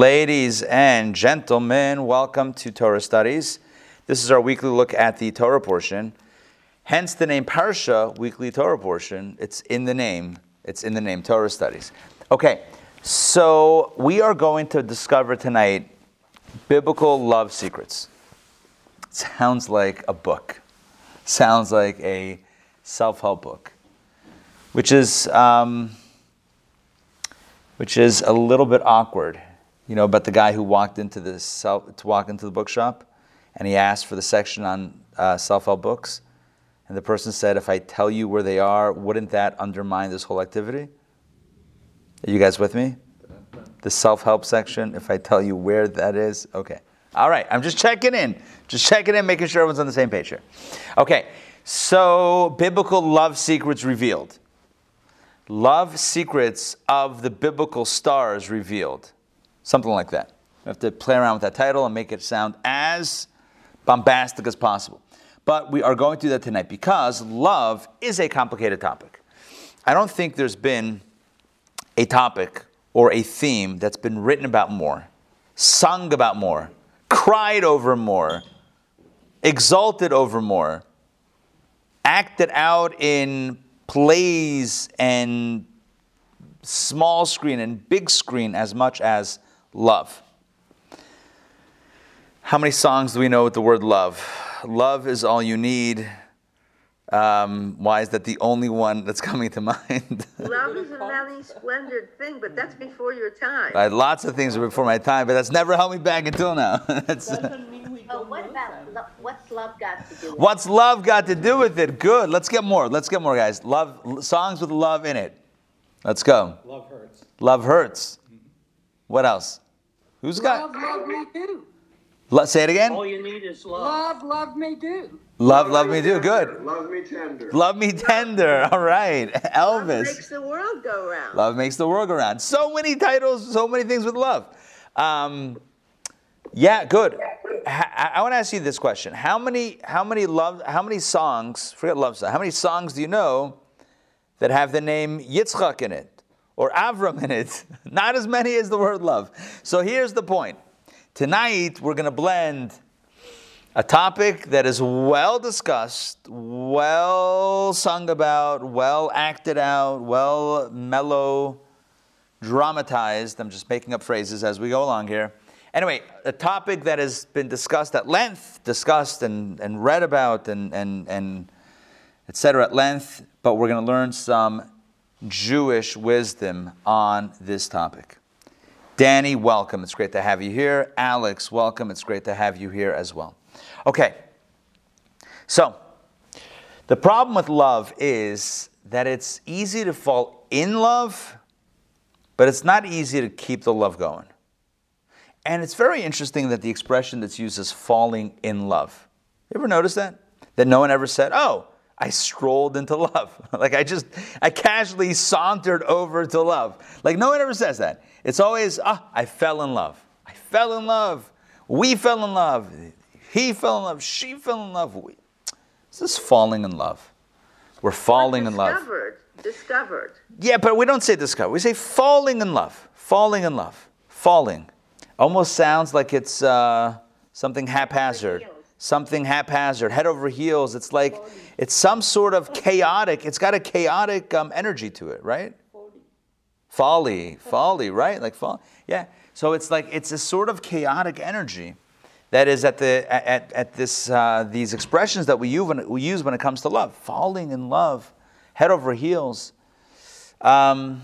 Ladies and gentlemen, welcome to Torah Studies. This is our weekly look at the Torah portion. Hence the name Parsha, weekly Torah portion. It's in the name. It's in the name Torah Studies. Okay, so we are going to discover tonight biblical love secrets. Sounds like a book. Sounds like a self-help book, which is um, which is a little bit awkward you know, about the guy who walked into the self, to walk into the bookshop, and he asked for the section on uh, self-help books, and the person said, "If I tell you where they are, wouldn't that undermine this whole activity?" Are you guys with me? The self-help section. If I tell you where that is, okay. All right, I'm just checking in, just checking in, making sure everyone's on the same page here. Okay, so biblical love secrets revealed. Love secrets of the biblical stars revealed. Something like that. We have to play around with that title and make it sound as bombastic as possible. But we are going to do that tonight because love is a complicated topic. I don't think there's been a topic or a theme that's been written about more, sung about more, cried over more, exalted over more, acted out in plays and small screen and big screen as much as love. How many songs do we know with the word love? Love is all you need. Um, why is that the only one that's coming to mind? Love is a very splendid thing, but that's before your time. I had lots of things before my time, but that's never held me back until now. Doesn't mean we Oh, what about lo- what's love got to do with What's love got to do with it? Good. Let's get more. Let's get more, guys. Love songs with love in it. Let's go. Love hurts. Love hurts. What else? Who's Love, got? love me do. Let say it again. All you need is love. Love, love me do. Love, love me do. Good. Love me tender. Love me tender. All right, Elvis. Love Elvis. makes the world go round. Love makes the world go round. So many titles, so many things with love. Um, yeah, good. I, I want to ask you this question: How many, how many love, how many songs? Forget love song. How many songs do you know that have the name Yitzchak in it or Avram in it? Not as many as the word love. So here's the point. Tonight we're going to blend a topic that is well discussed, well sung about, well acted out, well mellow dramatized. I'm just making up phrases as we go along here. Anyway, a topic that has been discussed at length, discussed and, and read about and, and, and et cetera at length, but we're going to learn some Jewish wisdom on this topic. Danny, welcome. It's great to have you here. Alex, welcome. It's great to have you here as well. Okay, so the problem with love is that it's easy to fall in love, but it's not easy to keep the love going. And it's very interesting that the expression that's used is falling in love. You ever notice that? That no one ever said, oh, I strolled into love. like I just, I casually sauntered over to love. Like no one ever says that. It's always, ah, I fell in love. I fell in love. We fell in love. He fell in love. She fell in love. We, this is falling in love. We're falling in love. discovered, Discovered. Yeah, but we don't say discover. We say falling in love. Falling in love. Falling. Almost sounds like it's uh, something haphazard. Something haphazard, head over heels. It's like it's some sort of chaotic. It's got a chaotic um, energy to it, right? Folly, folly, right? Like fall. Yeah. So it's like it's a sort of chaotic energy that is at the at, at this uh, these expressions that we use when we use when it comes to love. Falling in love, head over heels. Um,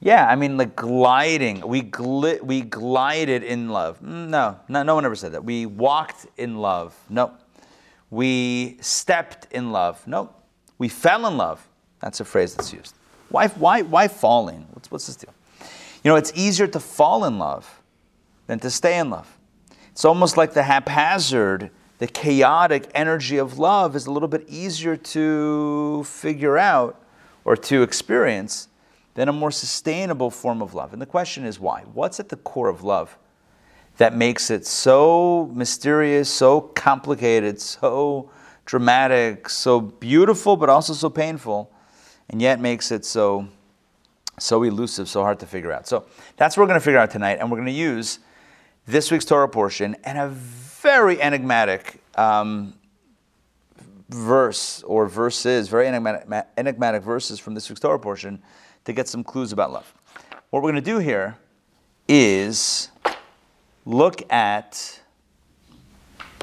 yeah, I mean, like gliding. We gli- we glided in love. Mm, No, no, no one ever said that. We walked in love. No. We stepped in love. No. We fell in love. That's a phrase that's used. Why, why, why falling? What's, what's this deal? You know, it's easier to fall in love than to stay in love. It's almost like the haphazard, the chaotic energy of love is a little bit easier to figure out or to experience than a more sustainable form of love. And the question is why? What's at the core of love that makes it so mysterious, so complicated, so dramatic, so beautiful, but also so painful, and yet makes it so so elusive, so hard to figure out. So that's what we're going to figure out tonight, and we're going to use this week's Torah portion and a very enigmatic um, verse or verses, very enigmatic, enigmatic verses from this week's Torah portion to get some clues about love. What we're going to do here is look at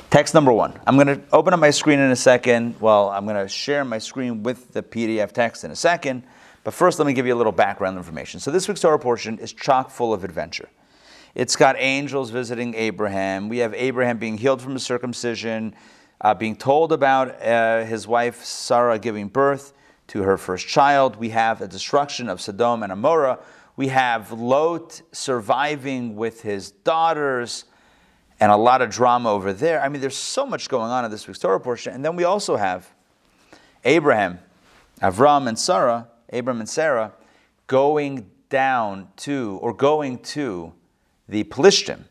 text number one. I'm going to open up my screen in a second. Well, I'm going to share my screen with the PDF text in a second. But first, let me give you a little background information. So, this week's Torah portion is chock full of adventure. It's got angels visiting Abraham. We have Abraham being healed from a circumcision, uh, being told about uh, his wife Sarah giving birth to her first child. We have the destruction of Sodom and Amorah. We have Lot surviving with his daughters and a lot of drama over there. I mean, there's so much going on in this week's Torah portion. And then we also have Abraham, Avram, and Sarah, Abram and Sarah, going down to, or going to the Pelishtim,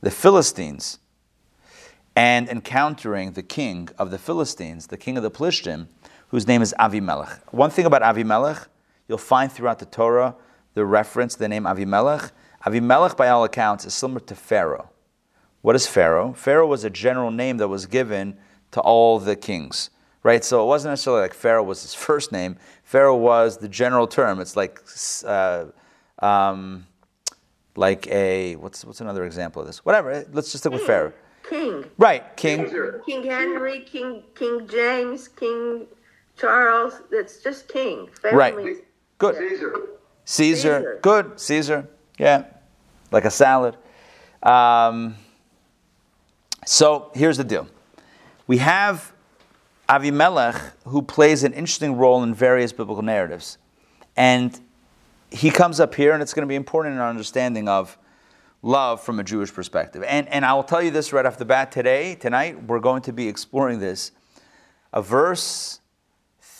the Philistines, and encountering the king of the Philistines, the king of the Pelishtim, whose name is Avimelech. One thing about Avimelech, you'll find throughout the Torah the reference, the name Avimelech. Avimelech, by all accounts, is similar to Pharaoh. What is Pharaoh? Pharaoh was a general name that was given to all the kings, right? So it wasn't necessarily like Pharaoh was his first name. Pharaoh was the general term. It's like, uh, um, like a what's what's another example of this? Whatever. Let's just stick with Pharaoh. King. Right, king. King Henry, King King James, King Charles. It's just king. Right. Good. Caesar. Caesar. Caesar. Good. Caesar. Yeah. Like a salad. Um, so here's the deal. We have Avimelech, who plays an interesting role in various biblical narratives. And he comes up here, and it's going to be important in our understanding of love from a Jewish perspective. And, and I will tell you this right off the bat today, tonight, we're going to be exploring this. A verse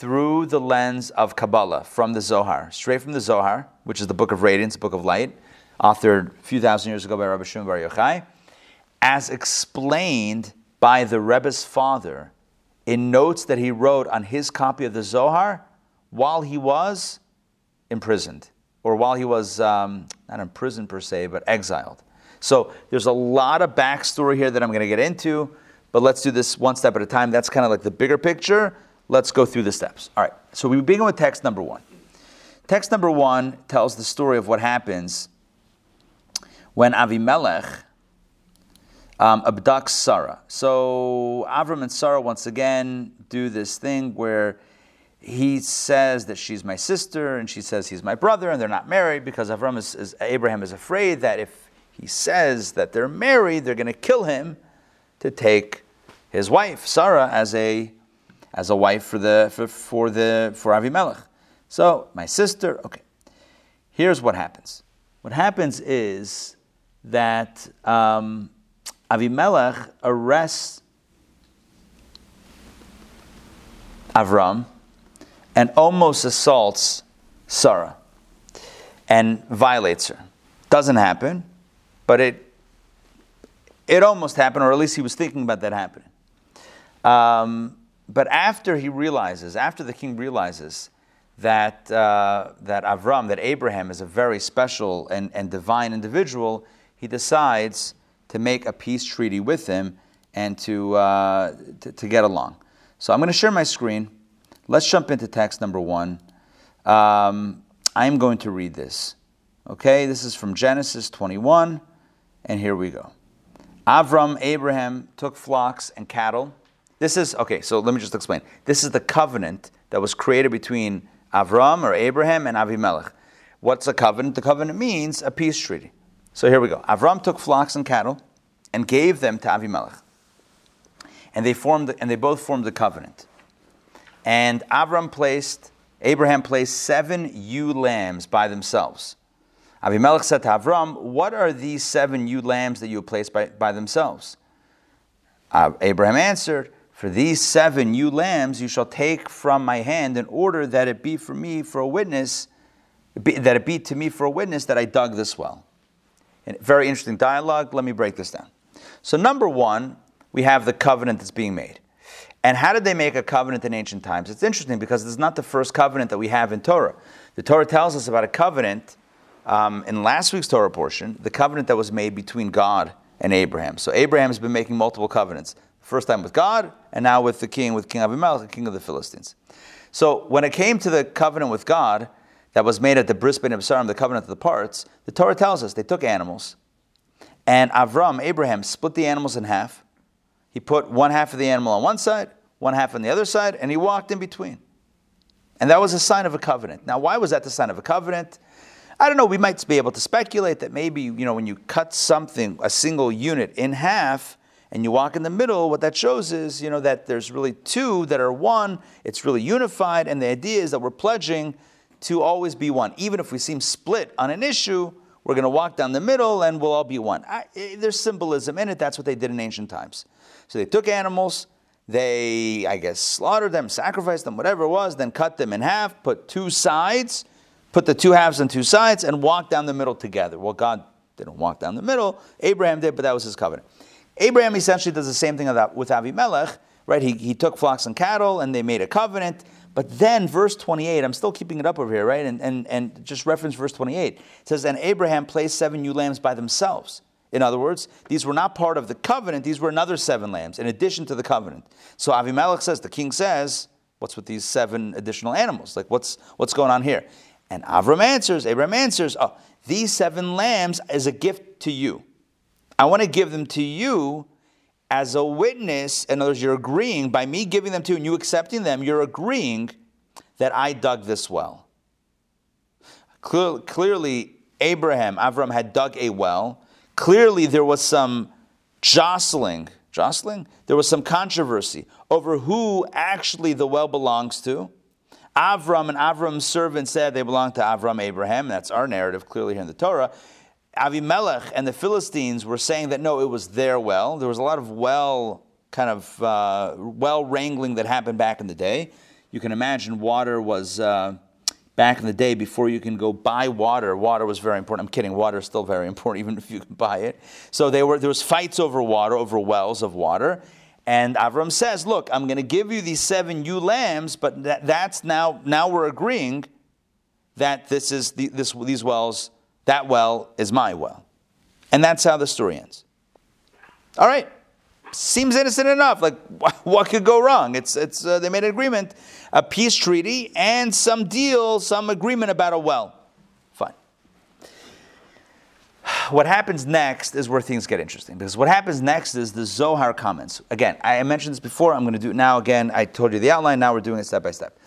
through the lens of Kabbalah from the Zohar, straight from the Zohar, which is the book of radiance, book of light, authored a few thousand years ago by Rabbi Shimon Bar Yochai, as explained by the Rebbe's father in notes that he wrote on his copy of the Zohar while he was imprisoned, or while he was um, not in prison per se, but exiled. So there's a lot of backstory here that I'm going to get into, but let's do this one step at a time. That's kind of like the bigger picture. Let's go through the steps. All right, so we begin with text number one. Text number one tells the story of what happens when Avimelech um, abducts Sarah. So Avram and Sarah once again do this thing where he says that she's my sister and she says he's my brother and they're not married because Avram is, is Abraham is afraid that if he says that they're married, they're going to kill him to take his wife Sarah as a as a wife for the for, for the for Avimelech. So my sister, okay. Here's what happens. What happens is that um, Avimelech arrests Avram and almost assaults Sarah and violates her. Doesn't happen, but it it almost happened, or at least he was thinking about that happening. Um, but after he realizes, after the king realizes that uh, that Avram, that Abraham is a very special and, and divine individual, he decides to make a peace treaty with him and to, uh, to, to get along. So I'm going to share my screen. Let's jump into text number one. Um, I'm going to read this. Okay, this is from Genesis 21, and here we go. Avram, Abraham took flocks and cattle. This is, okay, so let me just explain. This is the covenant that was created between Avram or Abraham and Avimelech. What's a covenant? The covenant means a peace treaty. So here we go. Avram took flocks and cattle and gave them to Avimelech. And they formed and they both formed a covenant. And Avram placed Abraham placed seven ewe lambs by themselves. Avimelech said to Avram, What are these seven ewe lambs that you have placed by, by themselves? Uh, Abraham answered, For these seven ewe lambs you shall take from my hand in order that it be for me for a witness, that it be to me for a witness that I dug this well. And very interesting dialogue. Let me break this down. So, number one, we have the covenant that's being made. And how did they make a covenant in ancient times? It's interesting because it's not the first covenant that we have in Torah. The Torah tells us about a covenant um, in last week's Torah portion, the covenant that was made between God and Abraham. So Abraham has been making multiple covenants. First time with God, and now with the king, with King Abimelech, the king of the Philistines. So when it came to the covenant with God that was made at the Bris Bein Habesarim, the covenant of the parts, the Torah tells us they took animals, and Avram, Abraham, split the animals in half. He put one half of the animal on one side, one half on the other side, and he walked in between. And that was a sign of a covenant. Now, why was that the sign of a covenant? I don't know. We might be able to speculate that maybe, you know, when you cut something, a single unit in half, and you walk in the middle, what that shows is, you know, that there's really two that are one. It's really unified, and the idea is that we're pledging to always be one. Even if we seem split on an issue, we're going to walk down the middle, and we'll all be one. I, eh, there's symbolism in it. That's what they did in ancient times. So they took animals, they, I guess, slaughtered them, sacrificed them, whatever it was, then cut them in half, put two sides, put the two halves on two sides, and walked down the middle together. Well, God didn't walk down the middle. Abraham did, but that was his covenant. Abraham essentially does the same thing with Avimelech, right? He, he took flocks and cattle and they made a covenant. But then, verse 28, I'm still keeping it up over here, right? And, and, and just reference verse 28. It says, And Abraham placed seven ewe lambs by themselves. In other words, these were not part of the covenant, these were another seven lambs in addition to the covenant. So Avimelech says, the king says, What's with these seven additional animals? Like, what's, what's going on here? And Avram answers, Abraham answers, Oh, these seven lambs is a gift to you. I want to give them to you as a witness. In other words, you're agreeing by me giving them to you and you accepting them, you're agreeing that I dug this well. Clear, clearly, Abraham, Avram had dug a well. Clearly, there was some jostling, jostling? There was some controversy over who actually the well belongs to. Avram and Avram's servant said they belong to Avram Abraham. That's our narrative clearly here in the Torah. Avimelech and the Philistines were saying that no, it was their well. There was a lot of well kind of uh, well wrangling that happened back in the day. You can imagine water was uh, back in the day before you can go buy water. Water was very important. I'm kidding. Water is still very important, even if you can buy it. So they were there was fights over water, over wells of water. And Avram says, "Look, I'm going to give you these seven ewe lambs, but that, that's now now we're agreeing that this is the, this, these wells." That well is my well. And that's how the story ends. All right. Seems innocent enough. Like, what could go wrong? It's, it's, uh, they made an agreement, a peace treaty, and some deal, some agreement about a well. Fine. What happens next is where things get interesting because what happens next is the Zohar comments. Again, I mentioned this before, I'm going to do it now again. I told you the outline, now we're doing it step by step.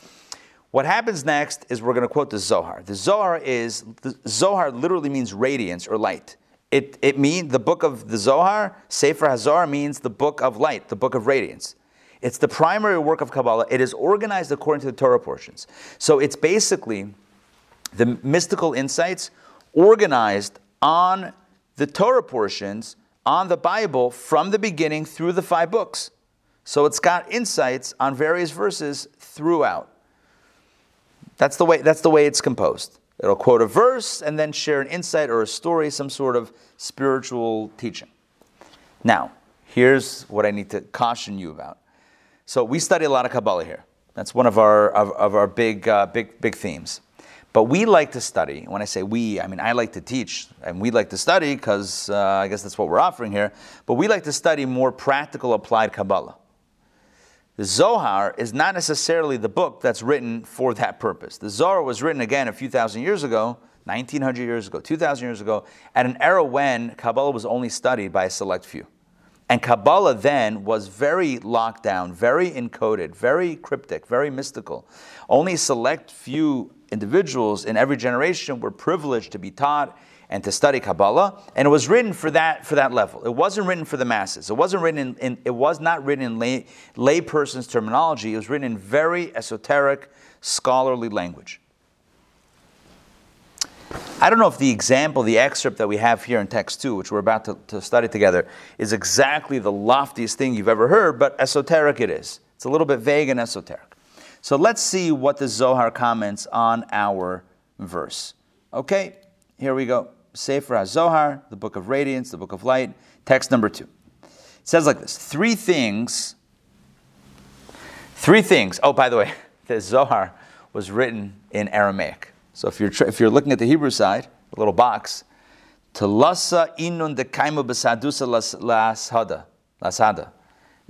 What happens next is we're going to quote the Zohar. The Zohar is, the Zohar literally means radiance or light. It, it means, the book of the Zohar, Sefer HaZohar means the book of light, the book of radiance. It's the primary work of Kabbalah. It is organized according to the Torah portions. So it's basically the mystical insights organized on the Torah portions, on the Bible, from the beginning through the five books. So it's got insights on various verses throughout. That's the way, that's the way it's composed. It'll quote a verse and then share an insight or a story, some sort of spiritual teaching. Now, here's what I need to caution you about. So we study a lot of Kabbalah here. That's one of our, of, of our big, uh, big, big themes. But we like to study. When I say we, I mean I like to teach, and we like to study because uh, I guess that's what we're offering here. But we like to study more practical, applied Kabbalah. The Zohar is not necessarily the book that's written for that purpose. The Zohar was written again a few thousand years ago, 1900 years ago, 2000 years ago, at an era when Kabbalah was only studied by a select few. And Kabbalah then was very locked down, very encoded, very cryptic, very mystical. Only select few individuals in every generation were privileged to be taught and to study Kabbalah, and it was written for that for that level. It wasn't written for the masses. It wasn't written in, in it was not written in lay layperson's terminology. It was written in very esoteric, scholarly language. I don't know if the example, the excerpt that we have here in text two, which we're about to, to study together, is exactly the loftiest thing you've ever heard, but esoteric it is. It's a little bit vague and esoteric. So let's see what the Zohar comments on our verse. Okay, here we go. Sefer HaZohar, the book of radiance, the book of light, text number two. It says like this Three things, three things. Oh, by the way, the Zohar was written in Aramaic. So if you're if you're looking at the Hebrew side, a little box, telasa inun dekaimu besadusa las- lasada.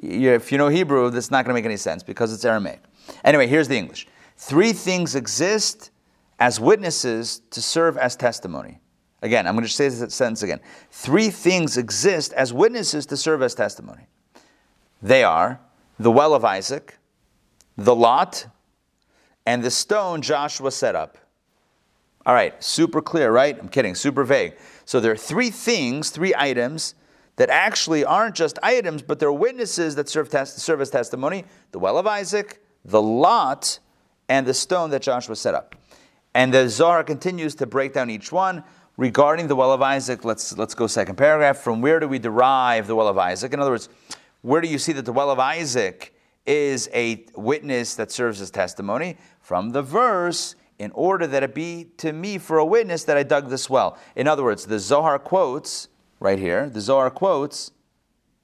You- If you know Hebrew, that's not going to make any sense because it's Aramaic. Anyway, here's the English. Three things exist as witnesses to serve as testimony. Again, I'm going to say this sentence again. Three things exist as witnesses to serve as testimony. They are the well of Isaac, the lot, and the stone Joshua set up. All right, super clear, right? I'm kidding, super vague. So there are three things, three items that actually aren't just items, but they're witnesses that serve, tes- serve as testimony the well of Isaac, the lot, and the stone that Joshua set up. And the Zohar continues to break down each one. Regarding the well of Isaac, let's, let's go second paragraph. From where do we derive the well of Isaac? In other words, where do you see that the well of Isaac is a witness that serves as testimony? From the verse, in order that it be to me for a witness that I dug this well. In other words, the Zohar quotes right here, the Zohar quotes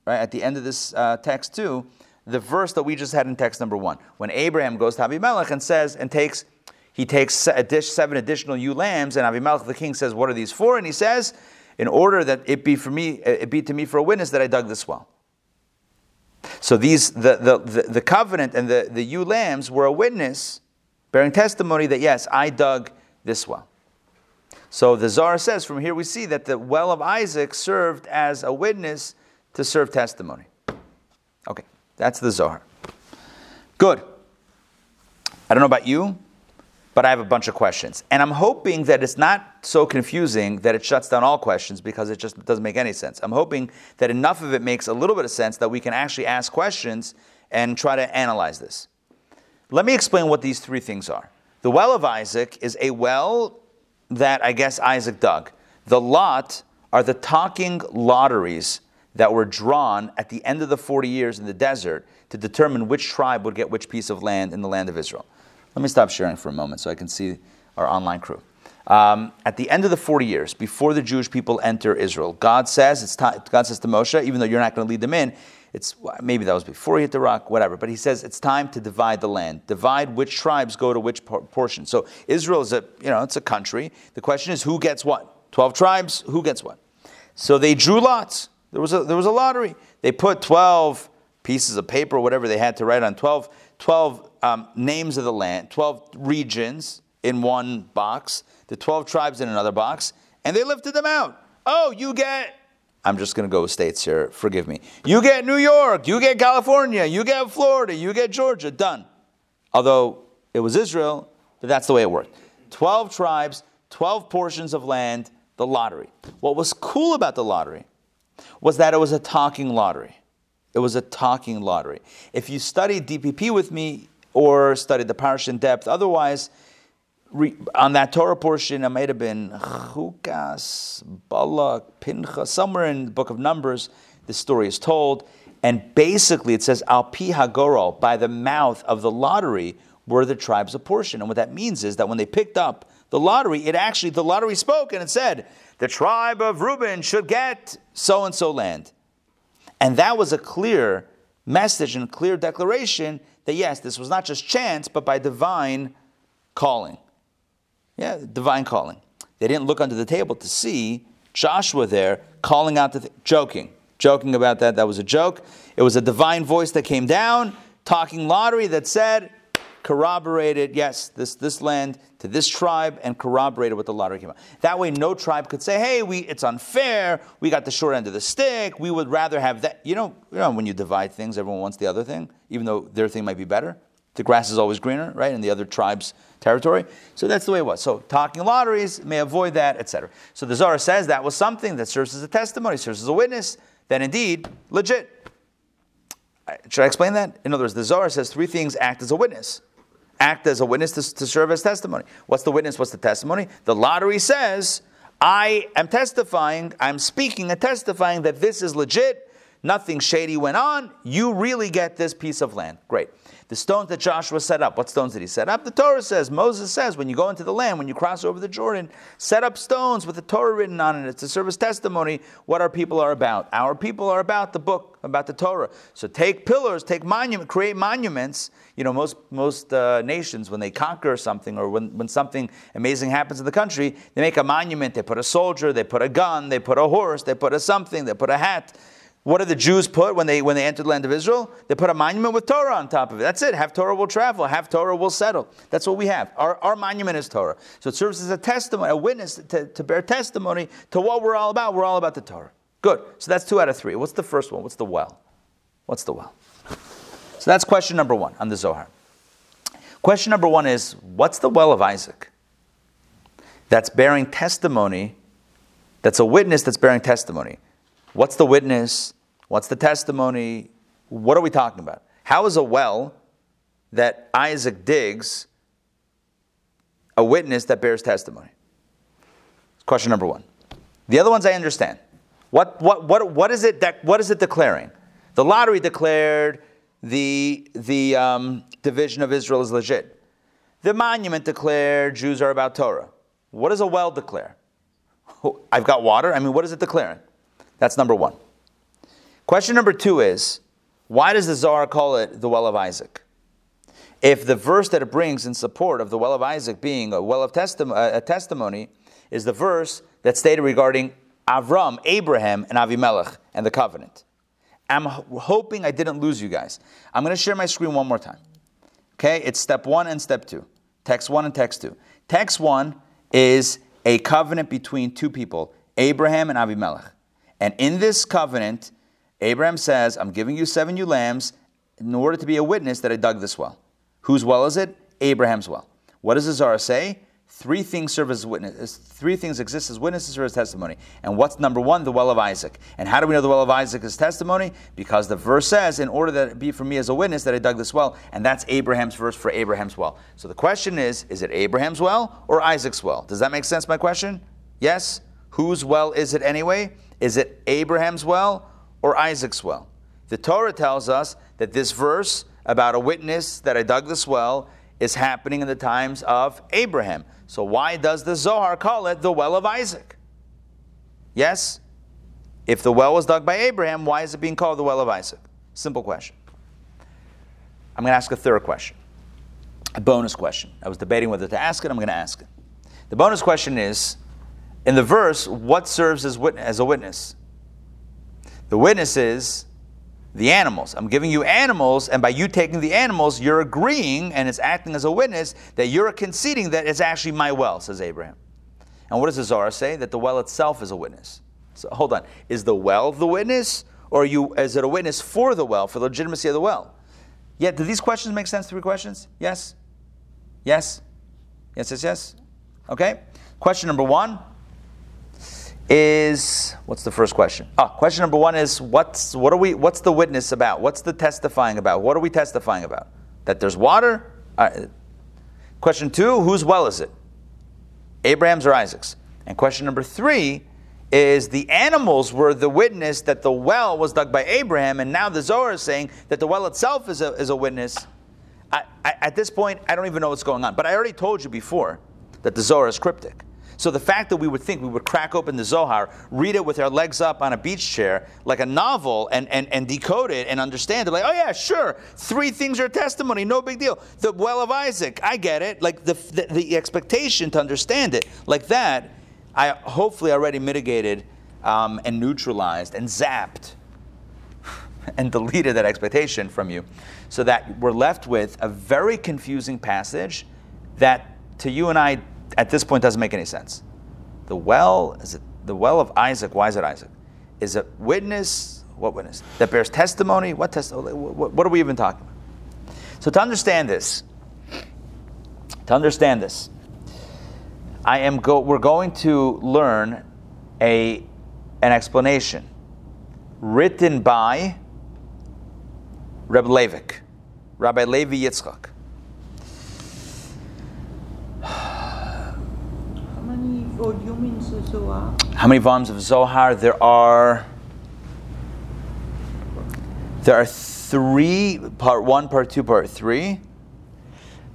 right at the end of this uh, text too, the verse that we just had in text number one, when Abraham goes to Abimelech and says and takes, he takes dish, seven additional ewe lambs, and Abimelech the king says, "What are these for?" And he says, "In order that it be for me, it be to me for a witness that I dug this well." So these the the, the, the covenant and the, the ewe lambs were a witness bearing testimony that yes, I dug this well. So the Zohar says from here we see that the well of Isaac served as a witness to serve testimony. Okay, that's the Zohar. Good. I don't know about you, but I have a bunch of questions. And I'm hoping that it's not so confusing that it shuts down all questions because it just doesn't make any sense. I'm hoping that enough of it makes a little bit of sense that we can actually ask questions and try to analyze this. Let me explain what these three things are. The well of Isaac is a well that I guess Isaac dug. The lot are the talking lotteries that were drawn at the end of the 40 years in the desert to determine which tribe would get which piece of land in the land of Israel. Let me stop sharing for a moment so I can see our online crew. Um, at the end of the 40 years, before the Jewish people enter Israel, God says, it's time, God says to Moshe, even though you're not going to lead them in, it's maybe that was before he hit the rock, whatever. But he says it's time to divide the land, divide which tribes go to which por- portion. So Israel is a you know it's a country. The question is who gets what? Twelve tribes, who gets what? So they drew lots. There was a there was a lottery. They put twelve pieces of paper, whatever they had to write on 12, 12 um, names of the land, twelve regions in one box, the twelve tribes in another box, and they lifted them out. Oh, you get I'm just going to go with states here. Forgive me. You get New York, you get California, you get Florida, you get Georgia. Done. Although it was Israel, but that's the way it worked. 12 tribes, 12 portions of land, the lottery. What was cool about the lottery was that it was a talking lottery. It was a talking lottery. If you studied DPP with me or studied the parsha in depth, otherwise, re, on that Torah portion, it might have been Chukas, Balak, Pincha, somewhere in the book of Numbers, the story is told. And basically, it says, Al pi hagoro, by the mouth of the lottery, were the tribes apportioned. And what that means is that when they picked up the lottery, it actually, the lottery spoke and it said, the tribe of Reuben should get so and so land. And that was a clear message and clear declaration that yes, this was not just chance, but by divine calling. Yeah, divine calling. They didn't look under the table to see Joshua there calling out the th- joking, joking about that. That was a joke. It was a divine voice that came down, talking lottery that said, corroborated, yes, this, this land to this tribe and corroborated what the lottery came out. That way, no tribe could say, hey, we, it's unfair. We got the short end of the stick. We would rather have that. You know, you know, when you divide things, everyone wants the other thing, even though their thing might be better. The grass is always greener, right, in the other tribe's territory. So that's the way it was. So talking lotteries may avoid that, etc. So the Zohar says that was something that serves as a testimony, serves as a witness, that indeed, legit. Should I explain that? In other words, the Zohar says three things act as a witness. Act as a witness to, to serve as testimony. What's the witness? What's the testimony? The lottery says, I am testifying, I'm speaking and testifying that this is legit. Nothing shady went on. You really get this piece of land. Great. The stones that Joshua set up, what stones did he set up? The Torah says, Moses says, when you go into the land, when you cross over the Jordan, set up stones with the Torah written on it. It's serve as testimony what our people are about. Our people are about the book, about the Torah. So take pillars, take monument, create monuments. You know, most most uh, nations, when they conquer something or when, when something amazing happens in the country, they make a monument. They put a soldier, they put a gun, they put a horse, they put a something, they put a hat. What did the Jews put when they when they entered the land of Israel? They put a monument with Torah on top of it. That's it. Have Torah will travel. Have Torah will settle. That's what we have. Our, our monument is Torah. So it serves as a testimony, a witness to, to bear testimony to what we're all about. We're all about the Torah. Good. So that's two out of three. What's the first one? What's the well? What's the well? So that's question number one on the Zohar. Question number one is what's the well of Isaac? That's bearing testimony. That's a witness that's bearing testimony. What's the witness? What's the testimony? What are we talking about? How is a well that Isaac digs a witness that bears testimony? Question number one. The other ones I understand. What, what, what, what, is, it what is it declaring? The lottery declared the, the um, division of Israel is legit. The monument declared Jews are about Torah. What does a well declare? I've got water. I mean, what is it declaring? That's number one. Question number two is why does the Zohar call it the well of Isaac? If the verse that it brings in support of the well of Isaac being a well of testim- a testimony is the verse that stated regarding Avram, Abraham, and Avimelech and the covenant. I'm hoping I didn't lose you guys. I'm going to share my screen one more time. Okay, it's step one and step two. Text one and text two. Text one is a covenant between two people, Abraham and Avimelech. And in this covenant, Abraham says, I'm giving you seven ewe lambs in order to be a witness that I dug this well. Whose well is it? Abraham's well. What does the Zohar say? Three things serve as witnesses. Three things exist as witnesses or as testimony. And what's number one? The well of Isaac. And how do we know the well of Isaac is testimony? Because the verse says, "In order that it be for me as a witness that I dug this well," and that's Abraham's verse for Abraham's well. So the question is: Is it Abraham's well or Isaac's well? Does that make sense? My question? Yes. Whose well is it anyway? Is it Abraham's well or Isaac's well? The Torah tells us that this verse about a witness that I dug this well is happening in the times of Abraham. So why does the Zohar call it the well of Isaac? Yes? If the well was dug by Abraham, why is it being called the well of Isaac? Simple question. I'm going to ask a third question, a bonus question. I was debating whether to ask it, I'm going to ask it. The bonus question is in the verse, what serves as, as a witness? The witness is the animals. I'm giving you animals, and by you taking the animals, you're agreeing and it's acting as a witness that you're conceding that it's actually my well, says Abraham. And what does the Zohar say? That the well itself is a witness. So hold on. Is the well the witness, or you, is it a witness for the well, for the legitimacy of the well? Yeah, do these questions make sense? Three questions? Yes? Yes? Yes, yes, yes? Okay. Question number one is what's the first question? Oh, question number one is what's what are we what's the witness about? What's the testifying about? What are we testifying about? That there's water? Question two, whose well is it? Abraham's or Isaac's? And question number three is the animals were the witness that the well was dug by Abraham, and now the Zohar is saying that the well itself is a, is a witness. I, I, at this point, I don't even know what's going on. But I already told you before that the Zohar is cryptic. So the fact that we would think we would crack open the Zohar, read it with our legs up on a beach chair like a novel, and, and, and decode it and understand it, like, oh yeah, sure, three things are testimony, no big deal. The well of Isaac, I get it. Like the, the, the expectation to understand it, like that, I hopefully already mitigated um, and neutralized and zapped and deleted that expectation from you so that we're left with a very confusing passage that to you and I at this point doesn't make any sense. The well is it the well of Isaac? Why is it Isaac? Is it witness? What witness? That bears testimony? What test? What, what are we even talking about? So to understand this, to understand this, I am go. We're going to learn a an explanation written by Reb Levik, Rabbi Levi Yitzchak. The Zohar? How many volumes of Zohar? There are There are three, part one, part two, part three.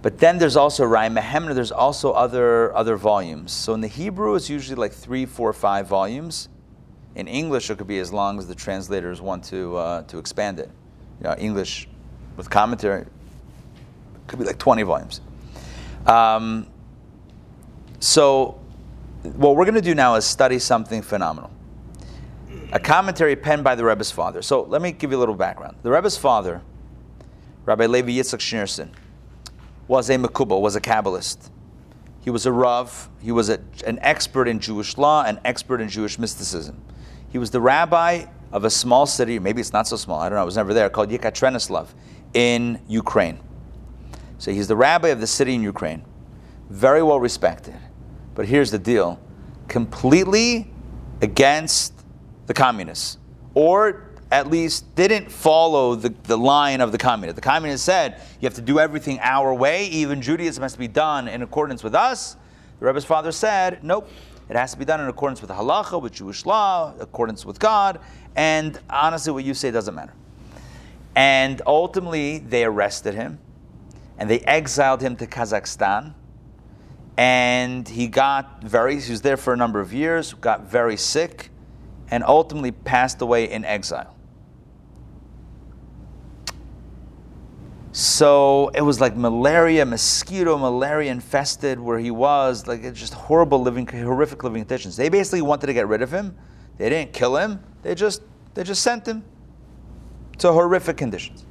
But then there's also Raya Mehemna, there's also other, other volumes. So in the Hebrew, it's usually like three, four, five volumes. In English, it could be as long as the translators want to, uh, to expand it. You know, English with commentary could be like 20 volumes. Um, so, what we're going to do now is study something phenomenal. A commentary penned by the Rebbe's father. So, let me give you a little background. The Rebbe's father, Rabbi Levi Yitzchak Schneerson, was a Mekubal, was a Kabbalist. He was a Rav, he was a, an expert in Jewish law, an expert in Jewish mysticism. He was the rabbi of a small city, maybe it's not so small, I don't know, I was never there, called Yekaterinoslav in Ukraine. So he's the rabbi of the city in Ukraine, very well respected. But here's the deal completely against the communists, or at least didn't follow the, the line of the communists. The communists said you have to do everything our way, even Judaism has to be done in accordance with us. The Rebbe's father said, nope, it has to be done in accordance with the halacha, with Jewish law, in accordance with God, and honestly, what you say doesn't matter. And ultimately, they arrested him and they exiled him to Kazakhstan. And he got very, he was there for a number of years, got very sick, and ultimately passed away in exile. So it was like malaria, mosquito, malaria infested where he was, like it's just horrible living, horrific living conditions. They basically wanted to get rid of him. They didn't kill him. They just, they just sent him to horrific conditions.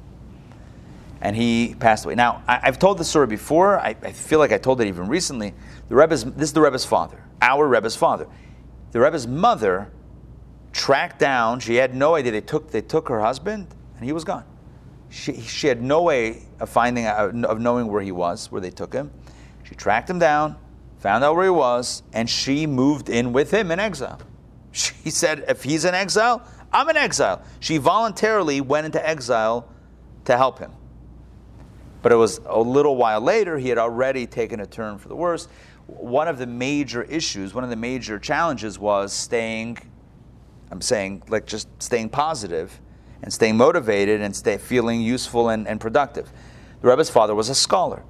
And he passed away. Now, I, have told this story before. I, I, feel like I told it even recently. The Rebbe's, this is the Rebbe's father, our Rebbe's father. The Rebbe's mother tracked down. She had no idea they took they took her husband, and he was gone. She, she had no way of finding out, of knowing where he was, where they took him. She tracked him down, found out where he was, and she moved in with him in exile. She said, "If he's in exile, I'm in exile." She voluntarily went into exile to help him. But it was a little while later, he had already taken a turn for the worse. One of the major issues, one of the major challenges was staying, I'm saying, like just staying positive and staying motivated and stay feeling useful and, and productive. The Rebbe's father was a scholar.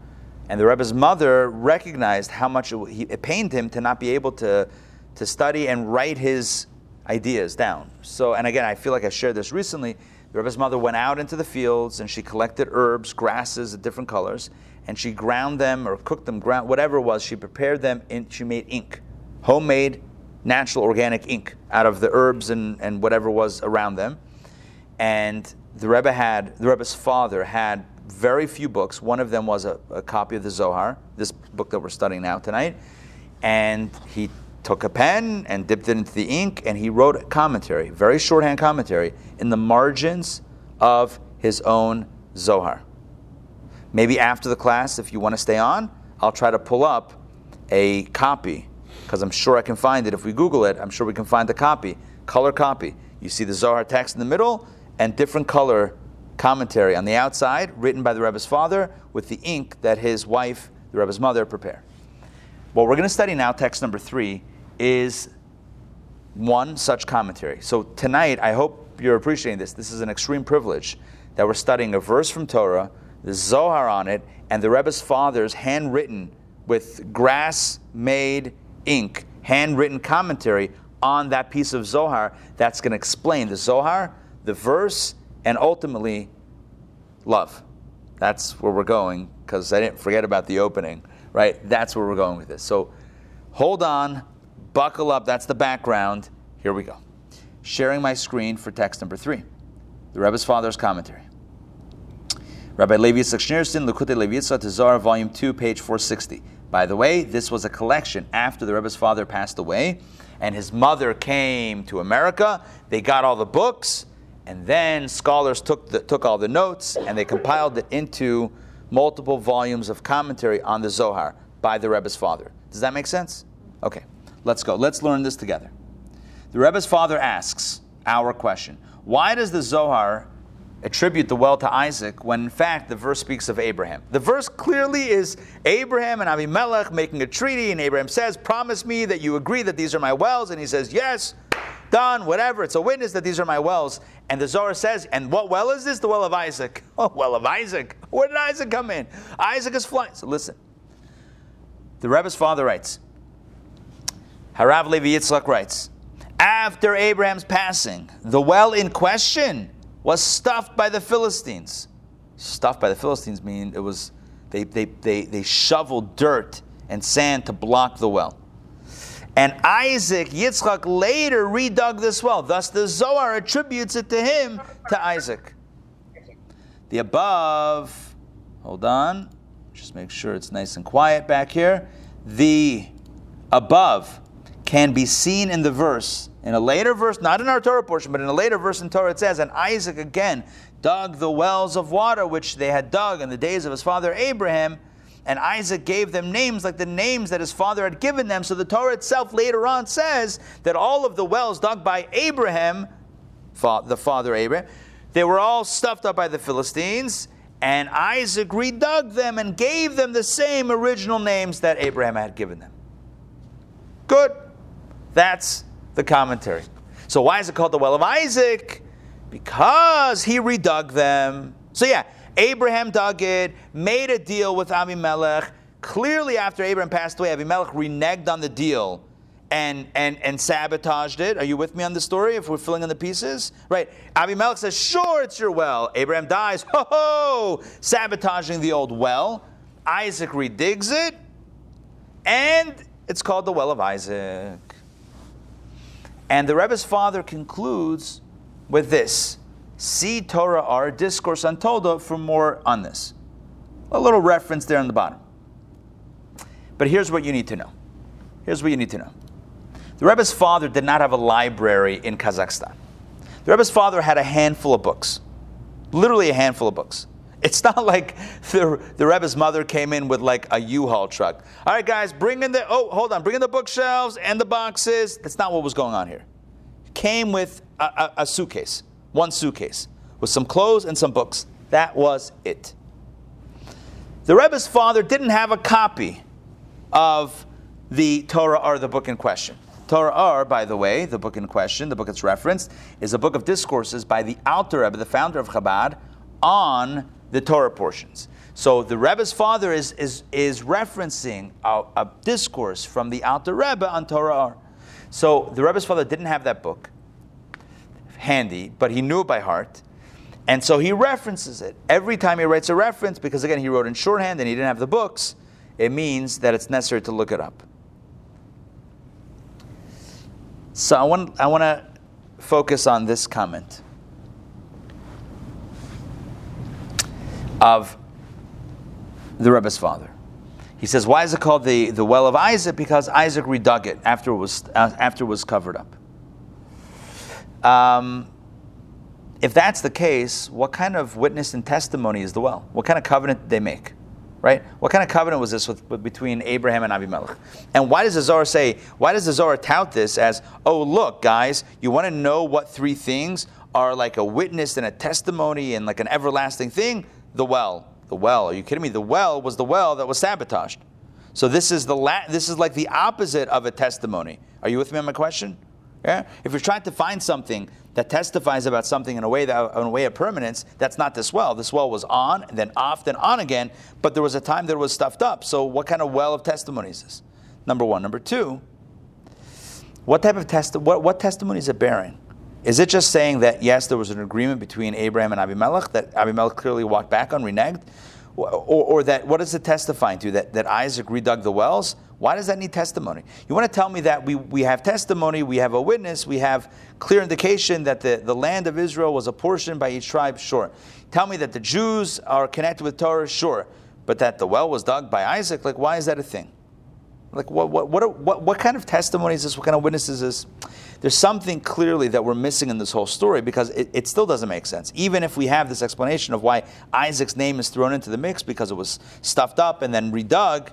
And the Rebbe's mother recognized how much it, it pained him to not be able to, to study and write his ideas down. So, and again, I feel like I shared this recently. The Rebbe's mother went out into the fields and she collected herbs, grasses of different colors, and she ground them or cooked them, ground, whatever it was. She prepared them, in, she made ink, homemade, natural, organic ink out of the herbs and, and whatever was around them. And the Rebbe had, the Rebbe's father had very few books. One of them was a, a copy of the Zohar, this book that we're studying now tonight. And he took a pen and dipped it into the ink and he wrote a commentary, very shorthand commentary, in the margins of his own Zohar. Maybe after the class, if you want to stay on, I'll try to pull up a copy because I'm sure I can find it. If we Google it, I'm sure we can find the copy, color copy. You see the Zohar text in the middle, and different color commentary on the outside, written by the Rebbe's father with the ink that his wife, the Rebbe's mother, prepared. What we're going to study now, text number three, is one such commentary. So tonight, I hope you're appreciating this. This is an extreme privilege that we're studying a verse from Torah, the Zohar on it, and the Rebbe's father's handwritten with grass made ink, handwritten commentary on that piece of Zohar that's going to explain the Zohar the verse, and ultimately love. That's where we're going because I didn't forget about the opening, right? That's where we're going with this. So hold on, buckle up. That's the background. Here we go. Sharing my screen for text number three the Rebbe's Father's Commentary. Rabbi Levi Yitzchak Schneerson, Levi Yitzchak Tazar, Volume 2, page 460. By the way, this was a collection after the Rebbe's father passed away, and his mother came to America. They got all the books, and then scholars took, the, took all the notes and they compiled it into multiple volumes of commentary on the Zohar by the Rebbe's father. Does that make sense? Okay, let's go. Let's learn this together. The Rebbe's father asks our question Why does the Zohar attribute the well to Isaac when in fact the verse speaks of Abraham? The verse clearly is Abraham and Abimelech making a treaty, and Abraham says, Promise me that you agree that these are my wells. And he says, Yes. done, whatever. It's a witness that these are my wells. And the Zohar says, and what well is this? The well of Isaac. Oh, well of Isaac. Where did Isaac come in? Isaac is flying. So listen. The Rebbe's father writes, Harav Levi Yitzchak writes, after Abraham's passing, the well in question was stuffed by the Philistines. Stuffed by the Philistines mean it was they, they, they, they shoveled dirt and sand to block the well. And Isaac, Yitzchak, later redug this well. Thus, the Zohar attributes it to him, to Isaac. The above, hold on, just make sure it's nice and quiet back here. The above can be seen in the verse. In a later verse, not in our Torah portion, but in a later verse in Torah, it says, And Isaac again dug the wells of water which they had dug in the days of his father Abraham. And Isaac gave them names like the names that his father had given them. So the Torah itself later on says that all of the wells dug by Abraham, the father Abraham, they were all stuffed up by the Philistines. And Isaac redug them and gave them the same original names that Abraham had given them. Good. That's the commentary. So why is it called the well of Isaac? Because he redug them. So yeah, Abraham dug it, made a deal with Abimelech. Clearly, after Abraham passed away, Abimelech reneged on the deal and, and, and sabotaged it. Are you with me on the story if we're filling in the pieces? Right. Abimelech says, Sure, it's your well. Abraham dies, ho ho, sabotaging the old well. Isaac redigs it, and it's called the well of Isaac. And the Rebbe's father concludes with this See Torah Ohr, Discourse on Toda, for more on this. A little reference there on the bottom. But here's what you need to know. Here's what you need to know. The Rebbe's father did not have a library in Kazakhstan. The Rebbe's father had a handful of books, literally a handful of books. It's not like the, the Rebbe's mother came in with like a U-Haul truck. All right, guys, bring in the, oh, hold on, bring in the bookshelves and the boxes. That's not what was going on here. Came with a, a, a suitcase one suitcase with some clothes and some books. That was it. The Rebbe's father didn't have a copy of the Torah or the book in question. Torah Ohr, by the way, the book in question, the book it's referenced, is a book of discourses by the Alter Rebbe, the founder of Chabad, on the Torah portions. So the Rebbe's father is, is, is referencing a, a discourse from the Alter Rebbe on Torah Ohr. So the Rebbe's father didn't have that book handy, but he knew it by heart. And so he references it. Every time he writes a reference, because again, he wrote in shorthand and he didn't have the books, it means that it's necessary to look it up. So I want, I want to focus on this comment of the Rebbe's father. He says, Why is it called the, the well of Isaac? Because Isaac redug it after it was, uh, after it was covered up. Um, if that's the case, what kind of witness and testimony is the well? What kind of covenant did they make? Right? What kind of covenant was this with, with, between Abraham and Abimelech? And why does the Zohar say, why does the Zohar tout this as, oh, look, guys, you want to know what three things are like a witness and a testimony and like an everlasting thing? The well. The well. Are you kidding me? The well was the well that was sabotaged. So this is the la- this is like the opposite of a testimony. Are you with me on my question? Yeah? If you're trying to find something that testifies about something in a way that in a way of permanence, that's not this well. This well was on and then off, then on again, but there was a time that it was stuffed up. So what kind of well of testimony is this? Number one. Number two, what type of test what, what testimony is it bearing? Is it just saying that yes, there was an agreement between Abraham and Abimelech that Abimelech clearly walked back on, reneged? Or, or, that what is it testifying to? That, that Isaac redug the wells? Why does that need testimony? You want to tell me that we, we have testimony, we have a witness, we have clear indication that the, the land of Israel was apportioned by each tribe? Sure. Tell me that the Jews are connected with Torah? Sure. But that the well was dug by Isaac? Like, why is that a thing? Like, what, what, what, what, what kind of testimony is this? What kind of witness is this? There's something clearly that we're missing in this whole story because it, it still doesn't make sense. Even if we have this explanation of why Isaac's name is thrown into the mix because it was stuffed up and then redug,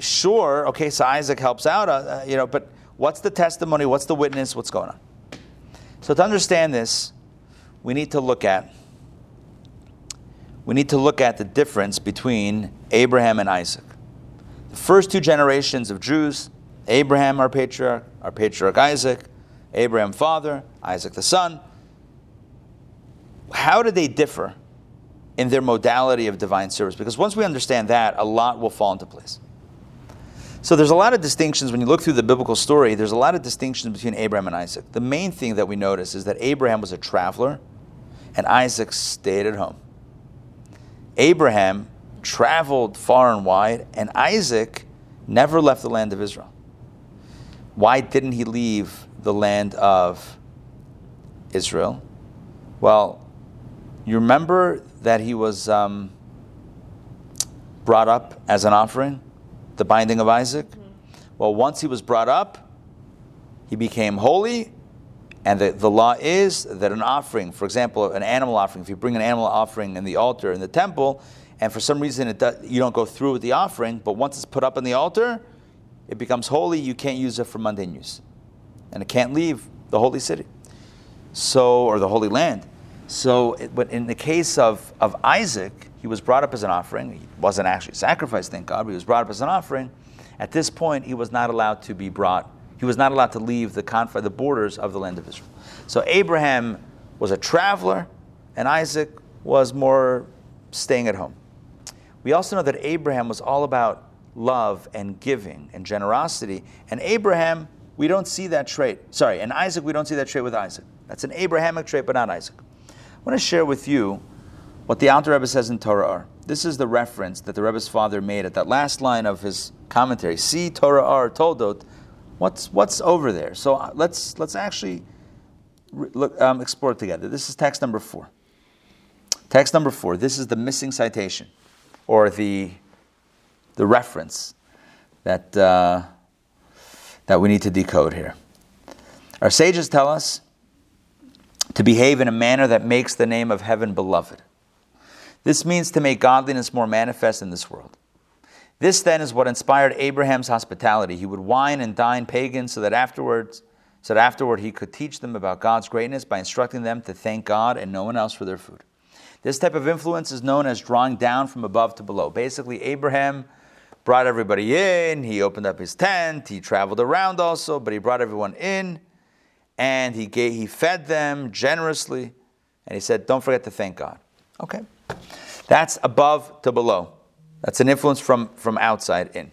sure, okay, so Isaac helps out, uh, uh, you know, but what's the testimony? What's the witness? What's going on? So to understand this, we need to look at we need to look at the difference between Abraham and Isaac. The first two generations of Jews, Abraham, our patriarch, our patriarch Isaac, Abraham father, Isaac the son. How do they differ in their modality of divine service? Because once we understand that, a lot will fall into place. So there's a lot of distinctions when you look through the biblical story. There's a lot of distinctions between Abraham and Isaac. The main thing that we notice is that Abraham was a traveler, and Isaac stayed at home. Abraham traveled far and wide, and Isaac never left the land of Israel. Why didn't he leave the land of Israel? Well, you remember that he was um, brought up as an offering, the binding of Isaac? Well, once he was brought up, he became holy, and the, the law is that an offering, for example, an animal offering, if you bring an animal offering in the altar in the temple, and for some reason it does, you don't go through with the offering, but once it's put up on the altar, it becomes holy, you can't use it for mundane use. And it can't leave the holy city. So, or the holy land. So, it, but in the case of, of Isaac, he was brought up as an offering. He wasn't actually sacrificed, thank God, but he was brought up as an offering. At this point, he was not allowed to be brought, he was not allowed to leave the, conf- the borders of the land of Israel. So, Abraham was a traveler, and Isaac was more staying at home. We also know that Abraham was all about love and giving and generosity. And Abraham, we don't see that trait. Sorry, and Isaac, we don't see that trait with Isaac. That's an Abrahamic trait, but not Isaac. I want to share with you what the Alter Rebbe says in Torah Ohr. This is the reference that the Rebbe's father made at that last line of his commentary. See Torah Ohr Toldot. What's what's over there? So uh, let's let's actually look, um, explore it together. This is text number four. Text number four. This is the missing citation or the, the reference that, uh, that we need to decode here. Our sages tell us to behave in a manner that makes the name of heaven beloved. This means to make godliness more manifest in this world. This then is what inspired Abraham's hospitality. He would wine and dine pagans so that afterwards so that afterward he could teach them about God's greatness by instructing them to thank God and no one else for their food. This type of influence is known as drawing down from above to below. Basically, Abraham brought everybody in, he opened up his tent, he traveled around also, but he brought everyone in and he gave, he fed them generously and he said, "Don't forget to thank God." Okay. That's above to below. That's an influence from, from outside in.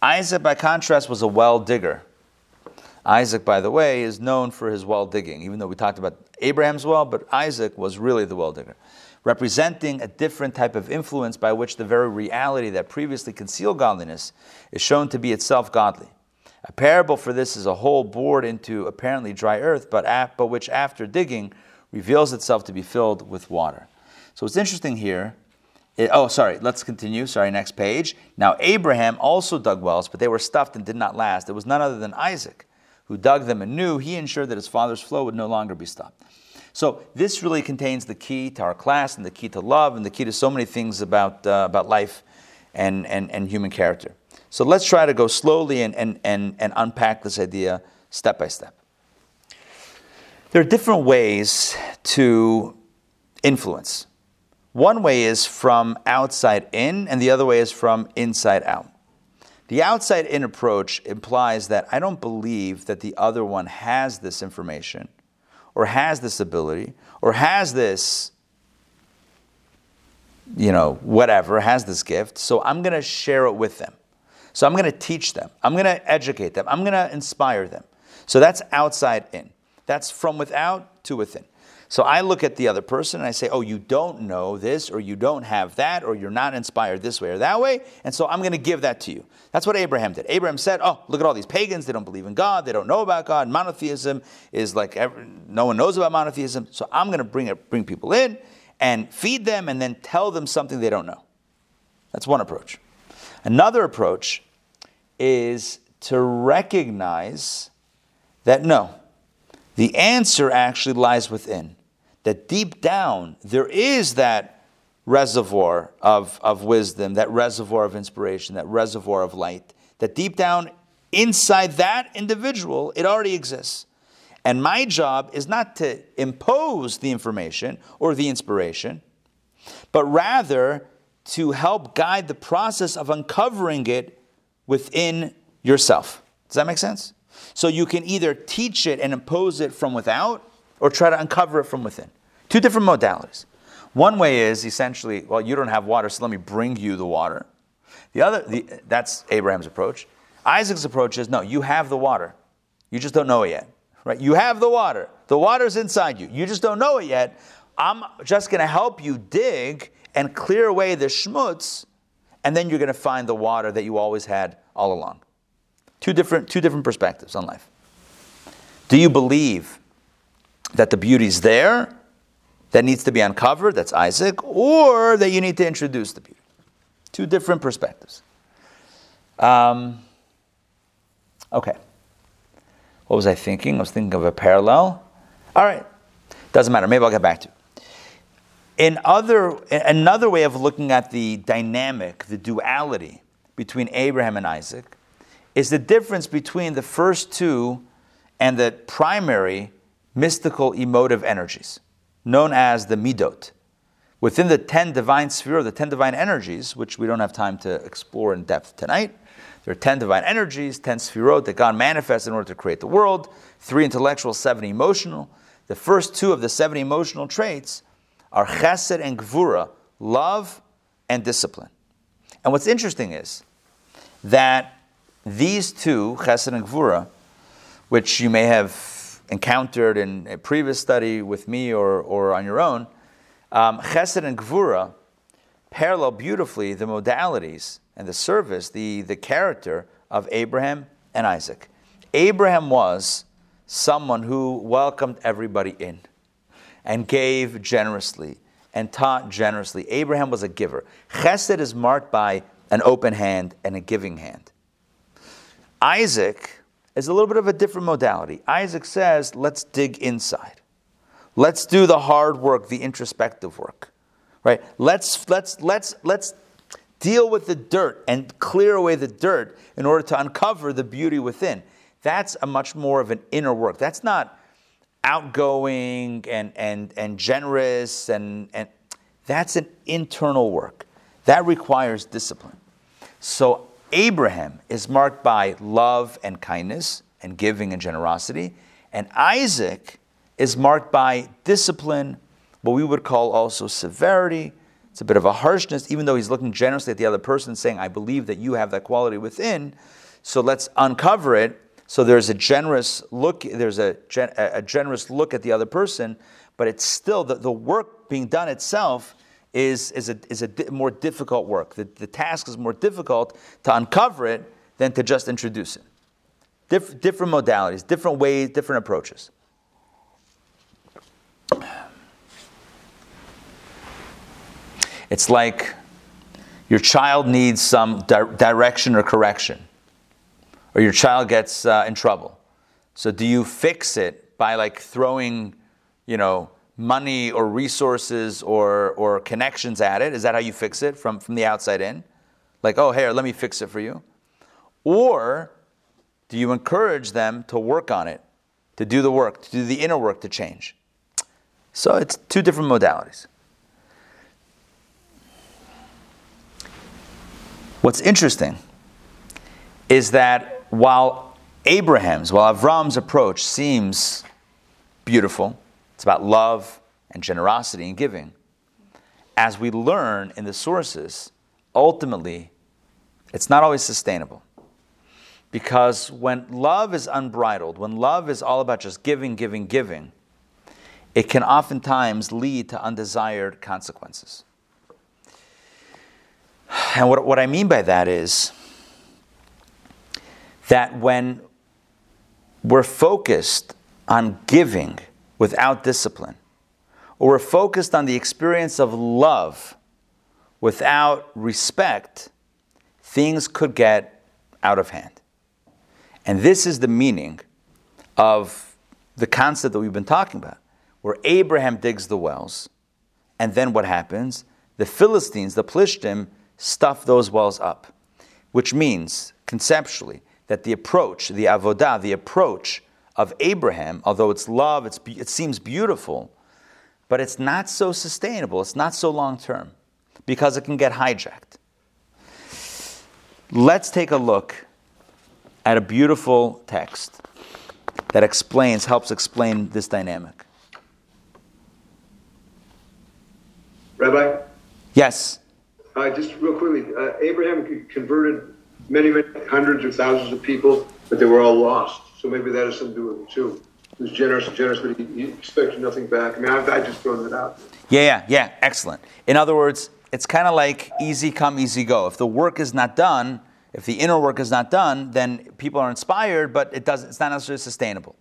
Isaac, by contrast, was a well digger. Isaac, by the way, is known for his well digging, even though we talked about Abraham's well, but Isaac was really the well digger representing a different type of influence by which the very reality that previously concealed godliness is shown to be itself godly. A parable for this is a hole bored into apparently dry earth, but, but which after digging reveals itself to be filled with water. So what's interesting here, it, oh, sorry, let's continue. Sorry, next page. Now, Abraham also dug wells, but they were stuffed and did not last. It was none other than Isaac who dug them anew. He ensured that his father's flow would no longer be stopped. So this really contains the key to our class and the key to love and the key to so many things about, uh, about life and, and, and human character. So let's try to go slowly and, and, and, and unpack this idea step by step. There are different ways to influence. One way is from outside in, and the other way is from inside out. The outside in approach implies that I don't believe that the other one has this information or has this ability or has this you know whatever has this gift so i'm going to share it with them. So i'm going to teach them. I'm going to educate them. I'm going to inspire them. So that's outside in. That's from without to within so I look at the other person and I say, oh, you don't know this, or you don't have that, or you're not inspired this way or that way, and so I'm going to give that to you. That's what Abraham did. Abraham said, oh, look at all these pagans. They don't believe in God. They don't know about God. Monotheism is like every, no one knows about monotheism. So I'm going to bring, it, bring people in and feed them and then tell them something they don't know. That's one approach. Another approach is to recognize that no, the answer actually lies within that deep down there is that reservoir of, of wisdom, that reservoir of inspiration, that reservoir of light, that deep down inside that individual, it already exists. And my job is not to impose the information or the inspiration, but rather to help guide the process of uncovering it within yourself. Does that make sense? So you can either teach it and impose it from without or try to uncover it from within. Two different modalities. One way is essentially, well, you don't have water, so let me bring you the water. The other, the, that's Abraham's approach. Isaac's approach is, no, you have the water. You just don't know it yet. Right? You have the water. The water's inside you. You just don't know it yet. I'm just going to help you dig and clear away the schmutz, and then you're going to find the water that you always had all along. Two different, two different perspectives on life. Do you believe that the beauty's there, that needs to be uncovered, that's Isaac, or that you need to introduce the beauty? Two different perspectives. Um, okay. What was I thinking? I was thinking of a parallel. All right. Doesn't matter. Maybe I'll get back to it. In other, another way of looking at the dynamic, the duality between Abraham and Isaac, is the difference between the first two and the primary mystical emotive energies, known as the midot. Within the 10 divine sphere, the 10 divine energies, which we don't have time to explore in depth tonight, there are 10 divine energies, 10 sphirot that God manifests in order to create the world, three intellectual, seven emotional. The first two of the seven emotional traits are chesed and gvura, love and discipline. And what's interesting is that these two, chesed and gvura, which you may have encountered in a previous study with me or, or on your own, um, chesed and gvura parallel beautifully the modalities and the service, the, the character of Abraham and Isaac. Abraham was someone who welcomed everybody in and gave generously and taught generously. Abraham was a giver. Chesed is marked by an open hand and a giving hand. Isaac is a little bit of a different modality. Isaac says, let's dig inside. Let's do the hard work, the introspective work. Right? Let's let's let's let's deal with the dirt and clear away the dirt in order to uncover the beauty within. That's a much more of an inner work. That's not outgoing and and and generous and and that's an internal work. That requires discipline. So Abraham is marked by love and kindness and giving and generosity, and Isaac is marked by discipline, what we would call also severity. It's a bit of a harshness, even though he's looking generously at the other person, saying, I believe that you have that quality within. So let's uncover it. So there's a generous look, there's a, a generous look at the other person, but it's still the, the work being done itself is, is, a, is a more difficult work. The, the task is more difficult to uncover it than to just introduce it. Dif- different modalities, different ways, different approaches. It's like your child needs some di- direction or correction, or your child gets uh, in trouble. So, do you fix it by like throwing, you know, money or resources or, or connections at it? Is that how you fix it from, from the outside in? Like, oh, here, let me fix it for you. Or do you encourage them to work on it, to do the work, to do the inner work to change? So it's two different modalities. What's interesting is that while Abraham's, while Avram's approach seems beautiful, it's about love and generosity and giving. As we learn in the sources, ultimately, it's not always sustainable. Because when love is unbridled, when love is all about just giving, giving, giving, it can oftentimes lead to undesired consequences. And what, what I mean by that is that when we're focused on giving, without discipline, or we're focused on the experience of love without respect, things could get out of hand. And this is the meaning of the concept that we've been talking about, where Abraham digs the wells, and then what happens? The Philistines, the Plishtim, stuff those wells up, which means, conceptually, that the approach, the avodah, the approach of Abraham, although it's love, it's, it seems beautiful, but it's not so sustainable, it's not so long term, because it can get hijacked. Let's take a look at a beautiful text that explains, helps explain this dynamic. Rabbi, Yes. uh, just real quickly, uh, Abraham converted many, many hundreds of thousands of people, but they were all lost. So maybe that has something to do with it too. He was generous and generous, but he, he expected nothing back. I mean, I've, I just thrown that out. Yeah, yeah, yeah. Excellent. In other words, it's kind of like easy come, easy go. If the work is not done, if the inner work is not done, then people are inspired, but it doesn't. It's not necessarily sustainable.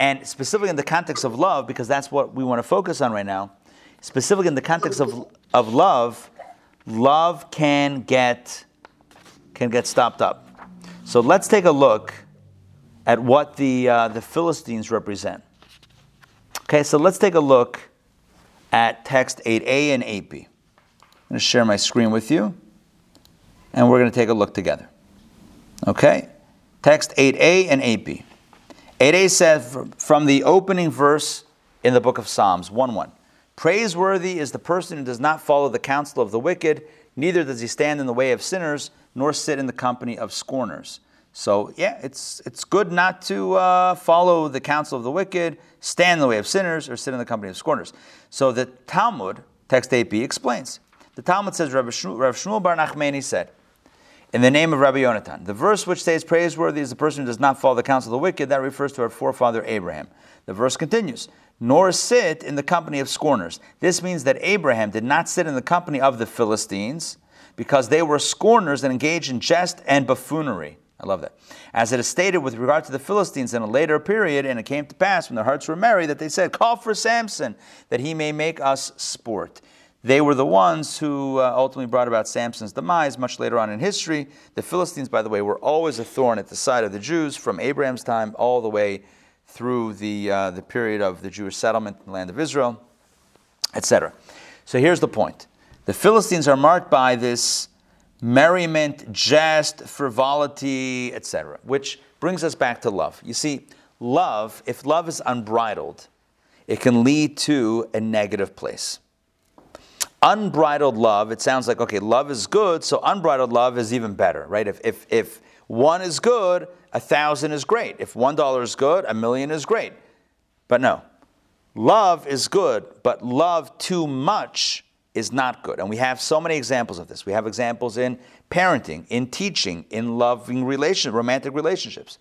And specifically in the context of love, because that's what we want to focus on right now. Specifically in the context of of love, love can get can get stopped up. So let's take a look at what the uh, the Philistines represent. Okay, so let's take a look at text 8a and 8b. I'm going to share my screen with you, and we're going to take a look together. Okay? Text 8a and 8b. 8a says from the opening verse in the book of Psalms 1 1. Praiseworthy is the person who does not follow the counsel of the wicked, neither does he stand in the way of sinners, nor sit in the company of scorners. So, yeah, it's, it's good not to uh, follow the counsel of the wicked, stand in the way of sinners, or sit in the company of scorners. So, the Talmud, text 8b, explains. The Talmud says, Rav Shmuel, Rav Shmuel Bar Nachmani said, in the name of Rabbi Yonatan. The verse which says, Praiseworthy is the person who does not follow the counsel of the wicked, that refers to our forefather Abraham. The verse continues, Nor sit in the company of scorners. This means that Abraham did not sit in the company of the Philistines because they were scorners and engaged in jest and buffoonery. I love that. As it is stated with regard to the Philistines in a later period, and it came to pass when their hearts were merry that they said, Call for Samson, that he may make us sport. They were the ones who uh, ultimately brought about Samson's demise much later on in history. The Philistines, by the way, were always a thorn at the side of the Jews from Abraham's time all the way through the, uh, the period of the Jewish settlement in the land of Israel, etc. So here's the point the Philistines are marked by this merriment, jest, frivolity, etc., which brings us back to love. You see, love, if love is unbridled, it can lead to a negative place. Unbridled love, it sounds like, okay, love is good, so unbridled love is even better, right? If, if, if one is good, a thousand is great. If one dollar is good, a million is great. But no, love is good, but love too much is not good. And we have so many examples of this. We have examples in parenting, in teaching, in loving relation, romantic relationships.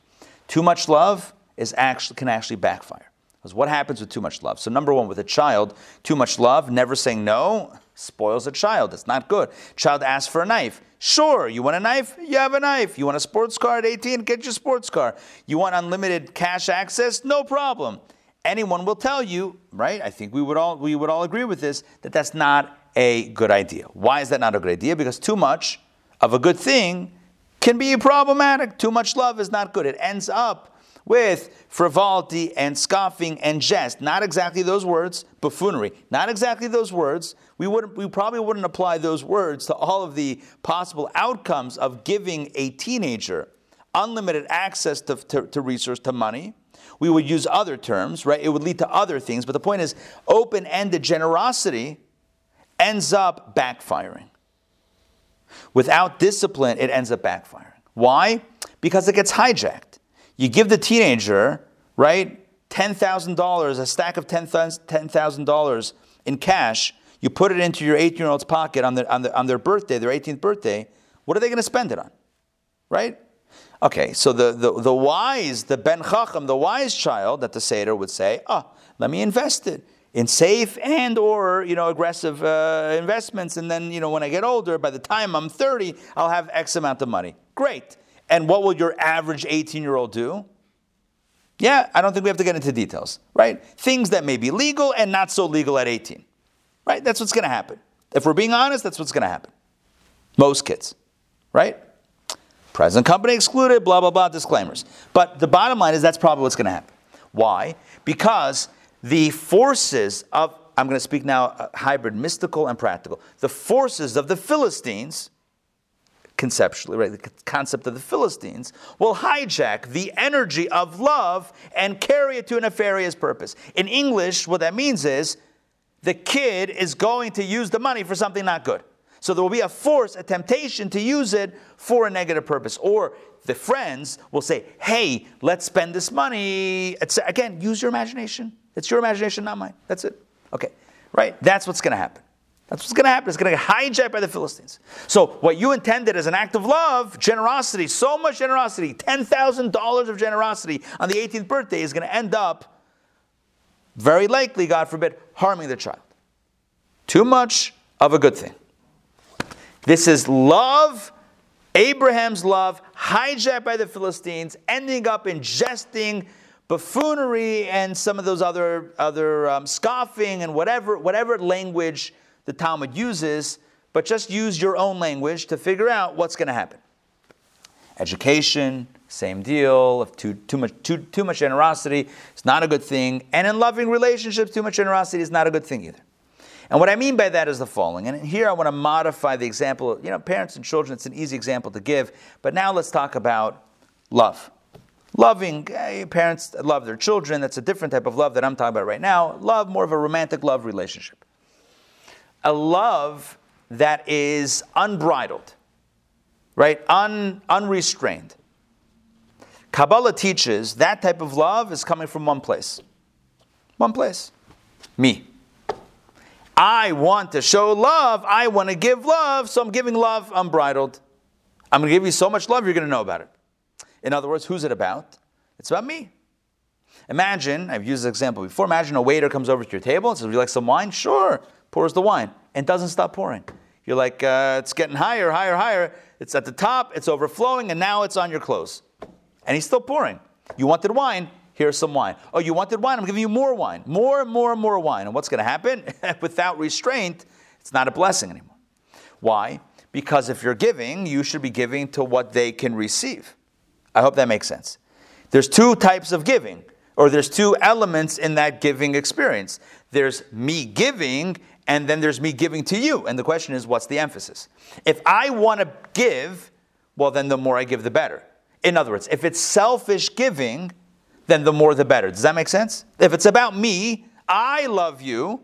Too much love is actually can actually backfire. Because what happens with too much love? So number one, with a child, too much love, never saying no, spoils a child. It's not good. Child asks for a knife. Sure, you want a knife? You have a knife. You want a sports car at 18? Get your sports car. You want unlimited cash access? No problem. Anyone will tell you, right? I think we would all we would all agree with this that that's not a good idea. Why is that not a good idea? Because too much of a good thing can be problematic. Too much love is not good. It ends up with frivolity and scoffing and jest. Not exactly those words, buffoonery. Not exactly those words. We wouldn't we probably wouldn't apply those words to all of the possible outcomes of giving a teenager unlimited access to, to, to resource, to money. We would use other terms, right? It would lead to other things. But the point is, open-ended generosity ends up backfiring. Without discipline, it ends up backfiring. Why? Because it gets hijacked. You give the teenager, right, $10,000, a stack of $10,000 in cash, you put it into your 18 year old's pocket on their, on, their, on their birthday, their 18th birthday, what are they going to spend it on? Right? Okay, so the, the, the wise, the Ben Chacham, the wise child that the Seder would say, oh, let me invest it in safe and or you know aggressive uh, investments and then you know when i get older by the time i'm 30 i'll have x amount of money. Great. And what will your average 18 year old do? Yeah i don't think we have to get into details right? Things that may be legal and not so legal at 18 right? That's what's going to happen. If we're being honest that's what's going to happen. Most kids right present company excluded blah blah blah disclaimers but the bottom line is that's probably what's going to happen why because the forces of, I'm going to speak now uh, hybrid, mystical and practical. The forces of the Philistines, conceptually, right, the concept of the Philistines, will hijack the energy of love and carry it to a nefarious purpose. In English, what that means is the kid is going to use the money for something not good. So there will be a force, a temptation to use it for a negative purpose. Or the friends will say, hey, let's spend this money. It's, again, use your imagination. It's your imagination, not mine. That's it. Okay, right? That's what's going to happen. That's what's going to happen. It's going to get hijacked by the Philistines. So, what you intended as an act of love, generosity, so much generosity, $10,000 of generosity on the 18th birthday is going to end up, very likely, God forbid, harming the child. Too much of a good thing. This is love, Abraham's love, hijacked by the Philistines, ending up ingesting buffoonery and some of those other, other um, scoffing and whatever, whatever language the Talmud uses, but just use your own language to figure out what's going to happen. Education, same deal. If too, too, much, too, too much generosity is not a good thing. And in loving relationships, too much generosity is not a good thing either. And what I mean by that is the following. And here I want to modify the example. You know, parents and children, it's an easy example to give. But now let's talk about love. Loving, eh, parents love their children. That's a different type of love that I'm talking about right now. Love, more of a romantic love relationship. A love that is unbridled, right? Un, unrestrained. Kabbalah teaches that type of love is coming from one place. One place. Me. I want to show love. I want to give love. So I'm giving love unbridled. I'm going to give you so much love, you're going to know about it. In other words, who's it about? It's about me. Imagine, I've used this example before. Imagine a waiter comes over to your table and says, Would you like some wine? Sure. Pours the wine and doesn't stop pouring. You're like, uh, It's getting higher, higher, higher. It's at the top, it's overflowing, and now it's on your clothes. And he's still pouring. You wanted wine, here's some wine. Oh, you wanted wine? I'm giving you more wine. More and more and more wine. And what's going to happen? Without restraint, it's not a blessing anymore. Why? Because if you're giving, you should be giving to what they can receive. I hope that makes sense. There's two types of giving, or there's two elements in that giving experience. There's me giving, and then there's me giving to you. And the question is, what's the emphasis? If I want to give, well, then the more I give, the better. In other words, if it's selfish giving, then the more the better. Does that make sense? If it's about me, I love you.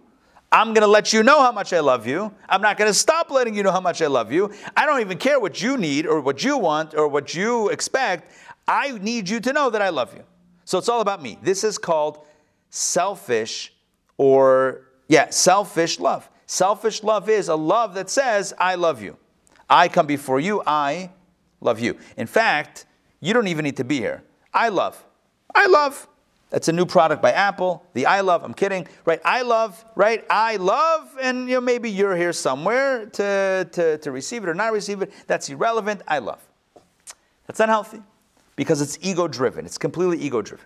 I'm going to let you know how much I love you. I'm not going to stop letting you know how much I love you. I don't even care what you need or what you want or what you expect. I need you to know that I love you. So it's all about me. This is called selfish or, yeah, selfish love. Selfish love is a love that says, I love you. I come before you. I love you. In fact, you don't even need to be here. I love. I love. That's a new product by Apple. The I love. I'm kidding, right? I love, right? I love, and you know maybe you're here somewhere to, to, to receive it or not receive it. That's irrelevant. I love. That's unhealthy because it's ego driven. It's completely ego driven.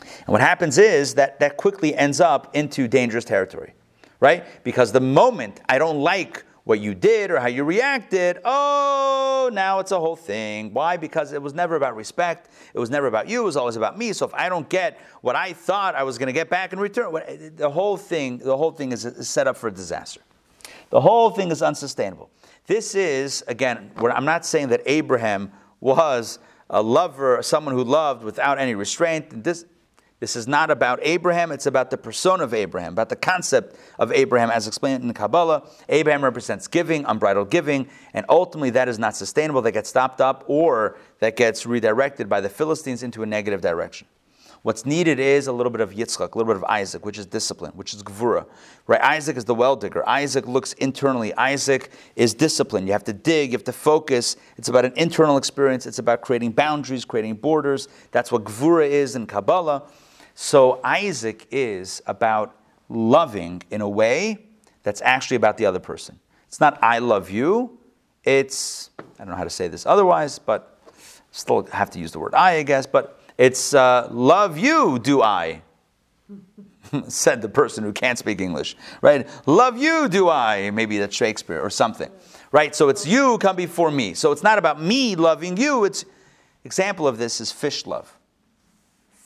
And what happens is that that quickly ends up into dangerous territory, right? Because the moment I don't like what you did or how you reacted, oh, now it's a whole thing. Why? Because it was never about respect. It was never about you. It was always about me. So if I don't get what I thought I was going to get back in return, the whole thing, the whole thing is set up for a disaster. The whole thing is unsustainable. This is again, I'm not saying that Abraham was a lover, someone who loved without any restraint. This, this is not about Abraham, it's about the persona of Abraham, about the concept of Abraham as explained in the Kabbalah. Abraham represents giving, unbridled giving, and ultimately that is not sustainable. That gets stopped up or that gets redirected by the Philistines into a negative direction. What's needed is a little bit of Yitzchak, a little bit of Isaac, which is discipline, which is Gvura. Right? Isaac is the well digger. Isaac looks internally. Isaac is discipline. You have to dig, you have to focus. It's about an internal experience. It's about creating boundaries, creating borders. That's what Gvura is in Kabbalah. So Isaac is about loving in a way that's actually about the other person. It's not I love you. It's I don't know how to say this otherwise, but still have to use the word I, I guess. But it's uh, love you, do I? said the person who can't speak English, right? Love you, do I? Maybe that's Shakespeare or something, right? So it's you come before me. So it's not about me loving you. It's example of this is fish love.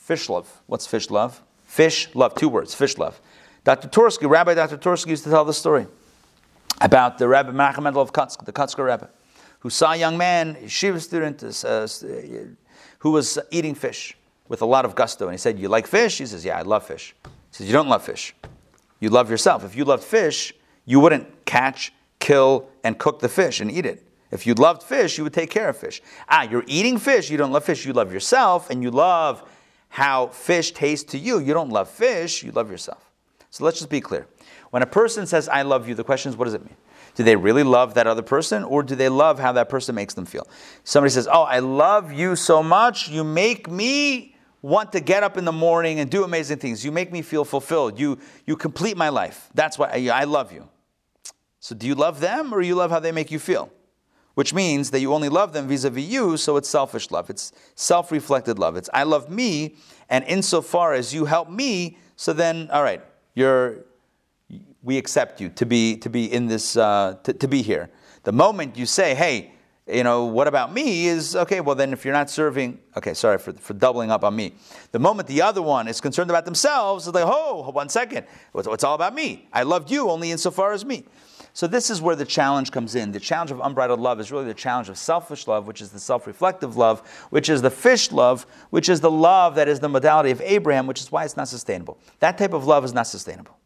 Fish love. What's fish love? Fish love. Two words. Fish love. Dr. Twerski, Rabbi Dr. Twerski used to tell the story about the Rabbi Menachem Mendel of Kotsk, the Kotzker Rabbi, who saw a young man, a yeshiva student, uh, who was eating fish with a lot of gusto. And he said, You like fish? He says, Yeah, I love fish. He says, You don't love fish. You love yourself. If you loved fish, you wouldn't catch, kill and cook the fish and eat it. If you loved fish, you would take care of fish. Ah, you're eating fish, you don't love fish, you love yourself, and you love how fish tastes to you. You don't love fish, you love yourself. So let's just be clear. When a person says, I love you, the question is, what does it mean? Do they really love that other person, or do they love how that person makes them feel? Somebody says, Oh, I love you so much, you make me want to get up in the morning and do amazing things. You make me feel fulfilled. You, you complete my life. That's why I, I love you. So do you love them, or you love how they make you feel? Which means that you only love them vis a vis you, so it's selfish love. It's self reflected love. It's I love me, and insofar as you help me, so then, all right, you're, we accept you to be, to be in this, uh, to, to be here. The moment you say, hey, you know, what about me is okay, well, then if you're not serving, okay, sorry for, for doubling up on me. The moment the other one is concerned about themselves, it's like, oh, one second, it's, it's all about me. I loved you only insofar as me. So this is where the challenge comes in. The challenge of unbridled love is really the challenge of selfish love, which is the self-reflective love, which is the fish love, which is the love that is the modality of Abraham, which is why it's not sustainable. That type of love is not sustainable.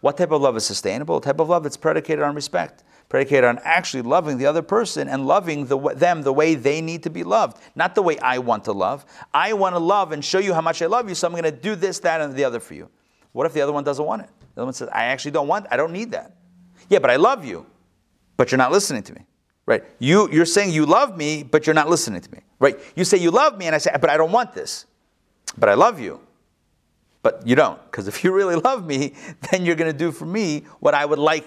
What type of love is sustainable? A type of love that's predicated on respect, predicated on actually loving the other person and loving the, them the way they need to be loved, not the way I want to love. I want to love and show you how much I love you, so I'm going to do this, that, and the other for you. What if the other one doesn't want it? The other one says, I actually don't want, I don't need that. Yeah, but I love you, but you're not listening to me. Right? You, you're saying you love me, but you're not listening to me. Right? You say you love me, and I say, but I don't want this. But I love you. But you don't. Because if you really love me, then you're going to do for me what I would like,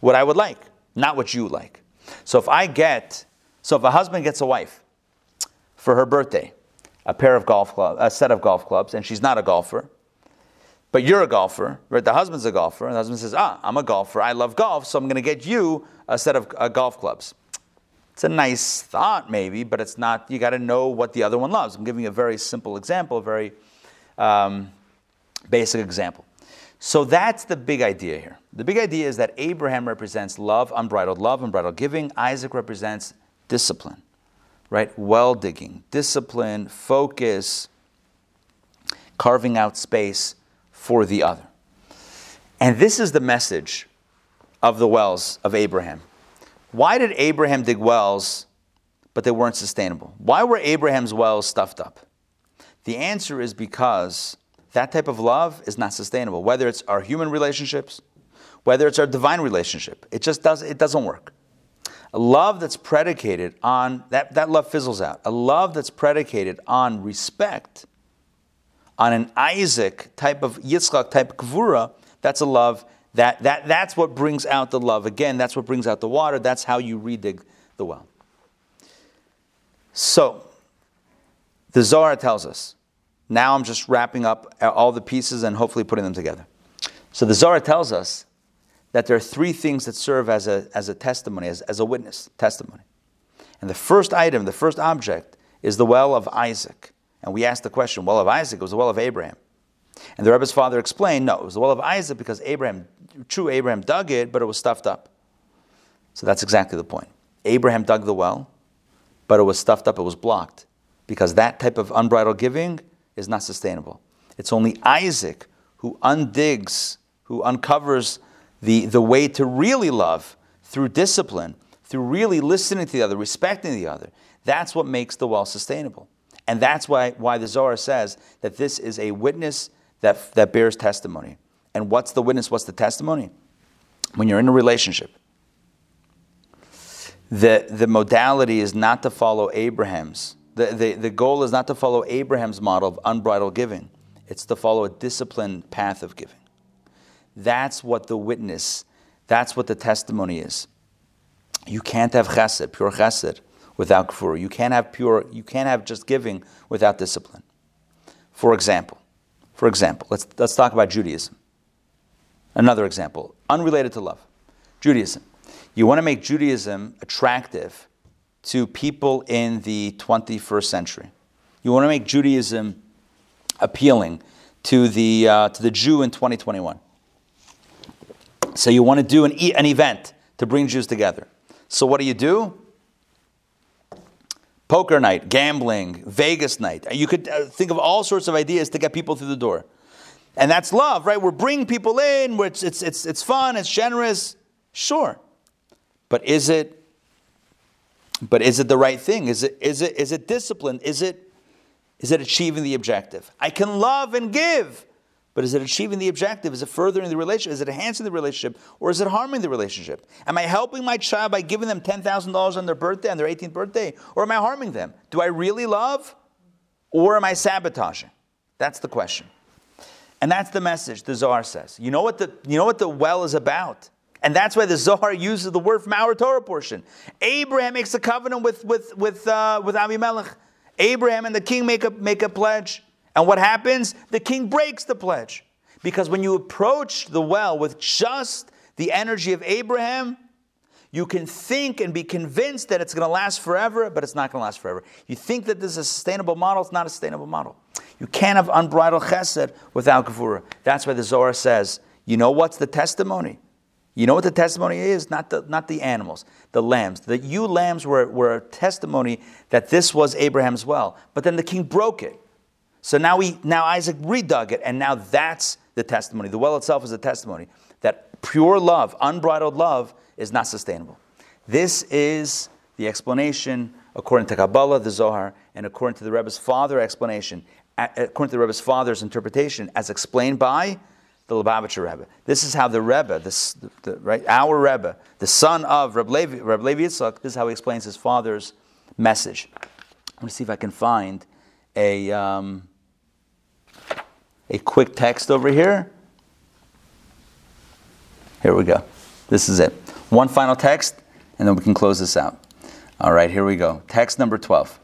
what I would like, not what you like. So if I get, so if a husband gets a wife for her birthday, a pair of golf clubs, a set of golf clubs, and she's not a golfer, but you're a golfer, right? The husband's a golfer, and the husband says, Ah, I'm a golfer. I love golf, so I'm going to get you a set of uh, golf clubs. It's a nice thought, maybe, but it's not. You got to know what the other one loves. I'm giving you a very simple example, a very um, basic example. So that's the big idea here. The big idea is that Abraham represents love, unbridled love, unbridled giving. Isaac represents discipline, right? Well digging, discipline, focus, carving out space for the other. And this is the message of the wells of Abraham. Why did Abraham dig wells, but they weren't sustainable? Why were Abraham's wells stuffed up? The answer is because that type of love is not sustainable. Whether it's our human relationships, whether it's our divine relationship, it just does it doesn't work. A love that's predicated on that, that love fizzles out. A love that's predicated on respect on an Isaac type of Yitzchak type gvura, that's a love. That, that, that's what brings out the love. Again, that's what brings out the water. That's how you redig the well. So, the Zohar tells us. Now I'm just wrapping up all the pieces and hopefully putting them together. So the Zohar tells us that there are three things that serve as a, as a testimony, as, as a witness testimony. And the first item, the first object, is the well of Isaac. And we asked the question, well of Isaac, it was the well of Abraham. And the Rebbe's father explained, no, it was the well of Isaac because Abraham, true, Abraham dug it, but it was stuffed up. So that's exactly the point. Abraham dug the well, but it was stuffed up, it was blocked. Because that type of unbridled giving is not sustainable. It's only Isaac who undigs, who uncovers the, the way to really love through discipline, through really listening to the other, respecting the other. That's what makes the well sustainable. And that's why, why the Zohar says that this is a witness that, that bears testimony. And what's the witness? What's the testimony? When you're in a relationship, the, the modality is not to follow Abraham's. The, the, the goal is not to follow Abraham's model of unbridled giving, it's to follow a disciplined path of giving. That's what the witness, that's what the testimony is. You can't have chesed, pure chesed, without gvura. You can't have pure, you can't have just giving without discipline. For example, for example, let's, let's talk about Judaism. Another example, unrelated to love. Judaism. You want to make Judaism attractive to people in the 21st century. You want to make Judaism appealing to the, uh, to the Jew in 2021. So you want to do an, an event to bring Jews together. So what do you do? Poker night, gambling, Vegas night. You could uh, think of all sorts of ideas to get people through the door. And that's love, right? We're bringing people in, it's, it's, it's, it's fun, it's generous. Sure. But is it but is it the right thing? Is it is it is it discipline? Is it is it achieving the objective? I can love and give, but is it achieving the objective? Is it furthering the relationship? Is it enhancing the relationship? Or is it harming the relationship? Am I helping my child by giving them $10,000 on their birthday, on their 18th birthday? Or am I harming them? Do I really love? Or am I sabotaging? That's the question. And that's the message the Zohar says. You know what the, you know what the well is about? And that's why the Zohar uses the word from our Torah portion. Abraham makes a covenant with, with, with, uh, with Abimelech. Abraham and the king make a, make a pledge. And what happens? The king breaks the pledge. Because when you approach the well with just the energy of Abraham, you can think and be convinced that it's going to last forever, but it's not going to last forever. You think that this is a sustainable model, it's not a sustainable model. You can't have unbridled chesed without gevura. That's why the Zohar says, you know what's the testimony? You know what the testimony is? Not the, not the animals, the lambs. The ewe lambs were, were a testimony that this was Abraham's well. But then the king broke it. So now, we, now Isaac redug it, and now that's the testimony. The well itself is a testimony that pure love, unbridled love, is not sustainable. This is the explanation according to Kabbalah, the Zohar, and according to the Rebbe's father explanation, according to the Rebbe's father's interpretation, as explained by the Lubavitcher Rebbe. This is how the Rebbe, this, the, the, right, our Rebbe, the son of Reb Levi, Levi Yitzchak, this is how he explains his father's message. Let me see if I can find a, um, a quick text over here. Here we go. This is it. One final text, and then we can close this out. All right, here we go. Text number 12.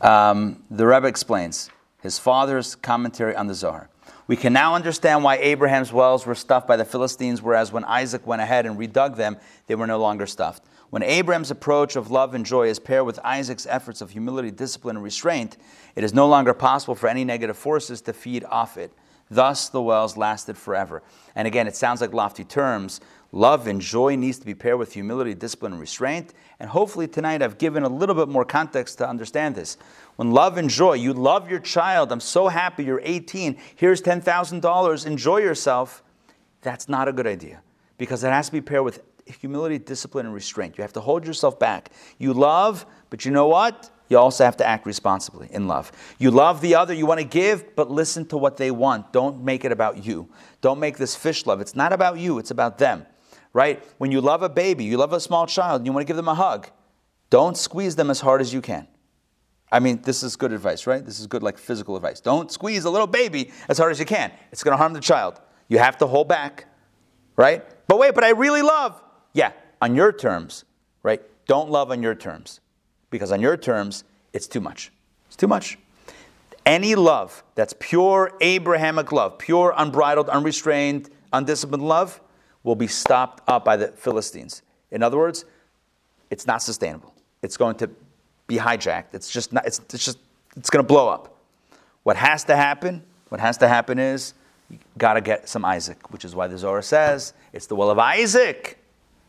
Um, the Rebbe explains his father's commentary on the Zohar. We can now understand why Abraham's wells were stuffed by the Philistines, whereas when Isaac went ahead and redug them, they were no longer stuffed. When Abraham's approach of love and joy is paired with Isaac's efforts of humility, discipline, and restraint, it is no longer possible for any negative forces to feed off it. Thus, the wells lasted forever. And again, it sounds like lofty terms. Love and joy needs to be paired with humility, discipline, and restraint. And hopefully, tonight I've given a little bit more context to understand this. When love and joy, you love your child, I'm so happy you're 18, here's $10,000, enjoy yourself. That's not a good idea because it has to be paired with humility, discipline, and restraint. You have to hold yourself back. You love, but you know what? You also have to act responsibly in love. You love the other, you want to give, but listen to what they want. Don't make it about you. Don't make this fish love. It's not about you, it's about them, right? When you love a baby, you love a small child, and you want to give them a hug, don't squeeze them as hard as you can. I mean, this is good advice, right? This is good, like physical advice. Don't squeeze a little baby as hard as you can. It's going to harm the child. You have to hold back, right? But wait, but I really love. Yeah, on your terms, right? Don't love on your terms. Because on your terms, it's too much. It's too much. Any love that's pure Abrahamic love, pure, unbridled, unrestrained, undisciplined love, will be stopped up by the Philistines. In other words, it's not sustainable. It's going to be hijacked. It's just not, it's, it's just, it's going to blow up. What has to happen, what has to happen is you got to get some Isaac, which is why the Zohar says it's the will of Isaac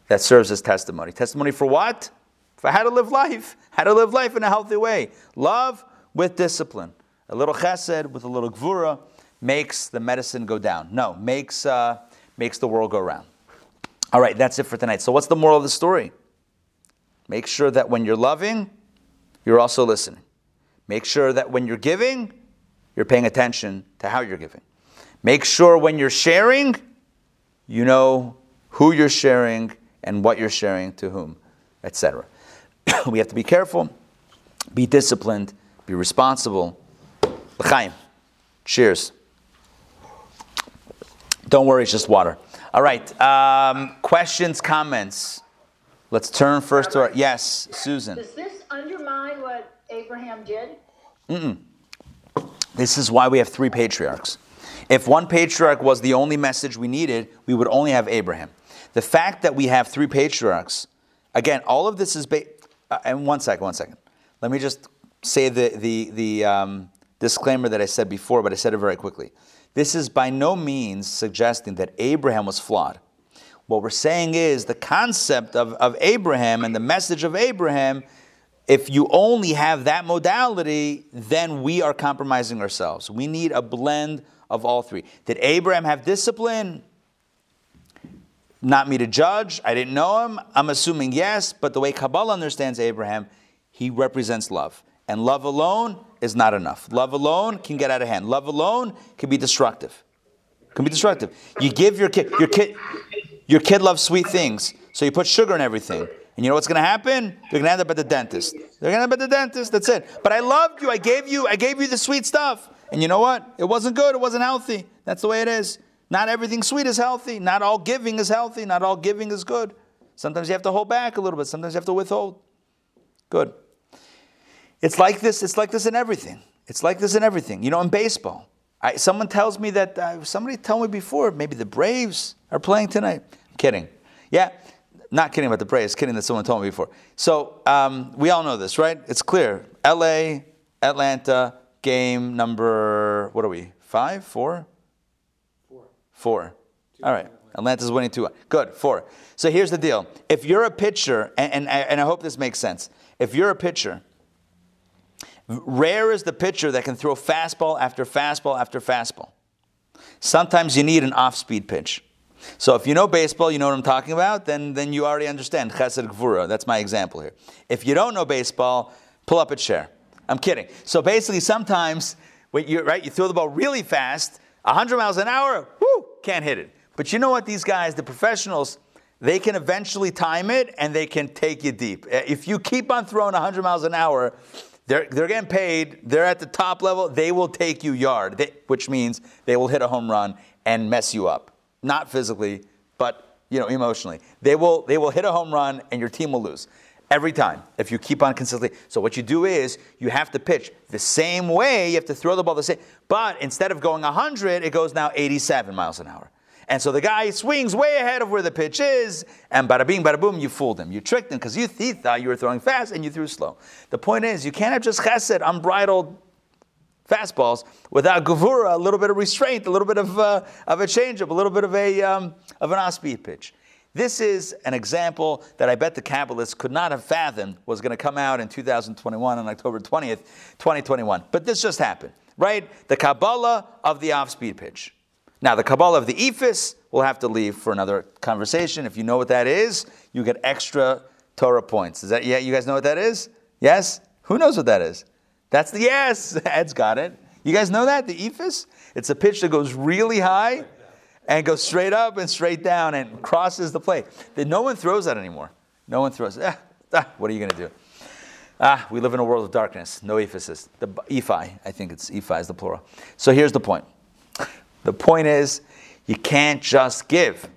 that serves as testimony. Testimony for what? For how to live life, how to live life in a healthy way. Love with discipline. A little chesed with a little gvura makes the medicine go down. No, makes, uh, makes the world go round. All right, that's it for tonight. So, what's the moral of the story? Make sure that when you're loving, you're also listening. Make sure that when you're giving, you're paying attention to how you're giving. Make sure when you're sharing, you know who you're sharing and what you're sharing to whom, etc. we have to be careful, be disciplined, be responsible. L'chaim. Cheers. Don't worry, it's just water. All right. Um, questions, comments. Let's turn first to our yes, Susan. Does this undermine what Abraham did? Mm-mm. This is why we have three patriarchs. If one patriarch was the only message we needed, we would only have Abraham. The fact that we have three patriarchs, again, all of this is based. Uh, and one second, one second. Let me just say the the the um, disclaimer that I said before, but I said it very quickly. This is by no means suggesting that Abraham was flawed. What we're saying is the concept of, of Abraham and the message of Abraham if you only have that modality, then we are compromising ourselves. We need a blend of all three. Did Abraham have discipline? Not me to judge. I didn't know him. I'm assuming yes, but the way Kabbalah understands Abraham, he represents love. And love alone is not enough. Love alone can get out of hand. Love alone can be destructive. Can be destructive. You give your kid your kid your kid loves sweet things, so you put sugar in everything. And you know what's going to happen? They're going to end up at the dentist. They're going to end up at the dentist. That's it. But I loved you. I gave you. I gave you the sweet stuff. And you know what? It wasn't good. It wasn't healthy. That's the way it is. Not everything sweet is healthy. Not all giving is healthy. Not all giving is good. Sometimes you have to hold back a little bit. Sometimes you have to withhold. Good. It's like this. It's like this in everything. It's like this in everything. You know, in baseball, I, someone tells me that uh, somebody told me before. Maybe the Braves are playing tonight. I'm kidding. Yeah, not kidding about the Braves. Kidding that someone told me before. So um, we all know this, right? It's clear. L.A., Atlanta, game number. What are we? Five, four, four. All right. Atlanta's winning two. Good. Four. So here's the deal. If you're a pitcher, and, and, and I hope this makes sense. If you're a pitcher Rare is the pitcher that can throw fastball after fastball after fastball. Sometimes you need an off speed pitch. So if you know baseball, you know what I'm talking about, then, then you already understand chesed gvura. That's my example here. If you don't know baseball, pull up a chair. I'm kidding. So basically, sometimes right, you throw the ball really fast, 100 miles an hour, whoo, can't hit it. But you know what? These guys, the professionals, they can eventually time it and they can take you deep. Uh, if you keep on throwing 100 miles an hour, they're, they're getting paid. They're at the top level. They will take you yard, they, which means they will hit a home run and mess you up. Not physically, but you know emotionally. They will they will hit a home run and your team will lose every time if you keep on consistently. So what you do is you have to pitch the same way. You have to throw the ball the same, but instead of going 100, it goes now 87 miles an hour. And so the guy swings way ahead of where the pitch is, and bada bing, bada boom, you fooled him. You tricked him because you he thought you were throwing fast and you threw slow. The point is, you can't have just chesed, unbridled fastballs without gvura, a little bit of restraint, a little bit of, uh, of a changeup, a little bit of, a, um, of an off-speed pitch. This is an example that I bet the Kabbalists could not have fathomed was going to come out in 2021 on October 20th, 2021. But this just happened, right? The Kabbalah of the off-speed pitch. Now, the Kabbalah of the Eephus will have to leave for another conversation. If you know what that is, you get extra Torah points. Is that yeah? You guys know what that is? Yes. Who knows what that is? That's the yes. Ed's got it. You guys know that the Eephus? It's a pitch that goes really high and goes straight up and straight down and crosses the plate. Then no one throws that anymore. No one throws. Ah, ah, what are you going to do? Ah, we live in a world of darkness. No ephesus. The ephi, I think it's ephi is the plural. So here's the point. The point is, you can't just give.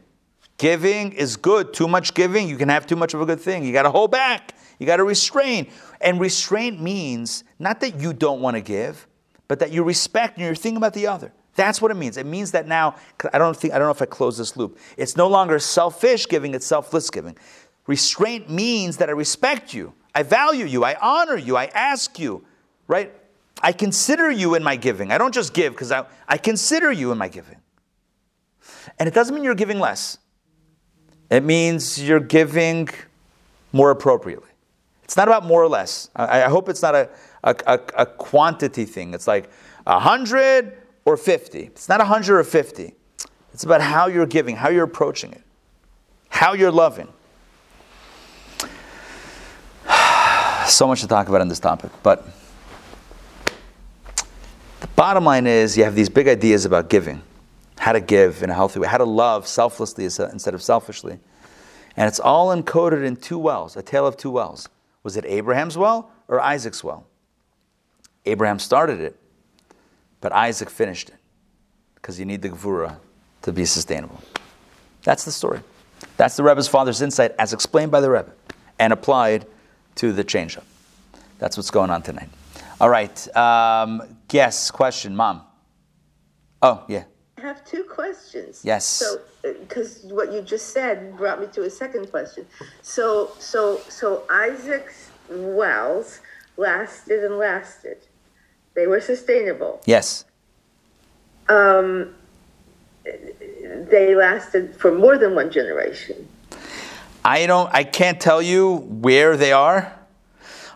Giving is good. Too much giving, you can have too much of a good thing. You got to hold back. You got to restrain. And restraint means not that you don't want to give, but that you respect and you're thinking about the other. That's what it means. It means that now, I don't think I don't know if I close this loop. It's no longer selfish giving, it's selfless giving. Restraint means that I respect you, I value you, I honor you, I ask you, right? I consider you in my giving. I don't just give because I, I consider you in my giving. And it doesn't mean you're giving less, it means you're giving more appropriately. It's not about more or less. I, I hope it's not a, a, a, a quantity thing. It's like 100 or 50. It's not 100 or 50. It's about how you're giving, how you're approaching it, how you're loving. so much to talk about on this topic, but. The bottom line is, you have these big ideas about giving, how to give in a healthy way, how to love selflessly uh, instead of selfishly. And it's all encoded in two wells, a tale of two wells. Was it Abraham's well or Isaac's well? Abraham started it, but Isaac finished it because you need the Gvura to be sustainable. That's the story. That's the Rebbe's father's insight as explained by the Rebbe and applied to the change up. That's what's going on tonight. All right. Um, yes, question, mom. Oh, yeah. I have two questions. Yes. So, because what you just said brought me to a second question. So, so, so Isaac's wells lasted and lasted. They were sustainable. Yes. Um, they lasted for more than one generation. I don't. I can't tell you where they are.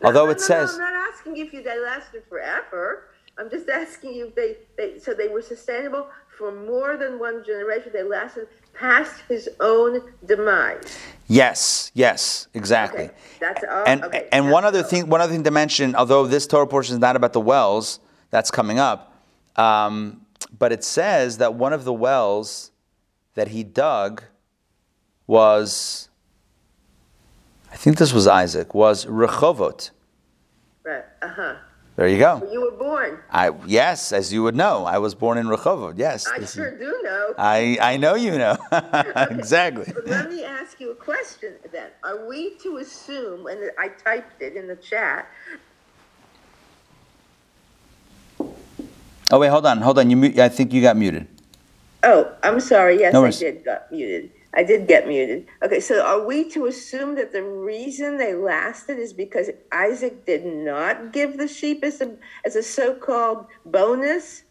Although no, it no, says. No, asking if you they lasted forever. I'm just asking you if they, they so they were sustainable for more than one generation. They lasted past his own demise. Yes, yes, exactly. Okay, that's all. And okay, and that's one other all. thing, one other thing to mention, although this Torah portion is not about the wells, that's coming up, um, but it says that one of the wells that he dug was, I think this was Isaac, was Rehovot. Right. Uh huh. There you go. You were born. I yes, as you would know, I was born in Rehovot. Yes, I this is- sure do know. I I know you know exactly. But let me ask you a question then. Are we to assume, and I typed it in the chat, Oh wait, hold on, hold on. You, I think you got muted. oh, I'm sorry. Yes, No I did got muted. I did get muted. Okay, so are we to assume that the reason they lasted is because Isaac did not give the sheep as a as a so-called bonus?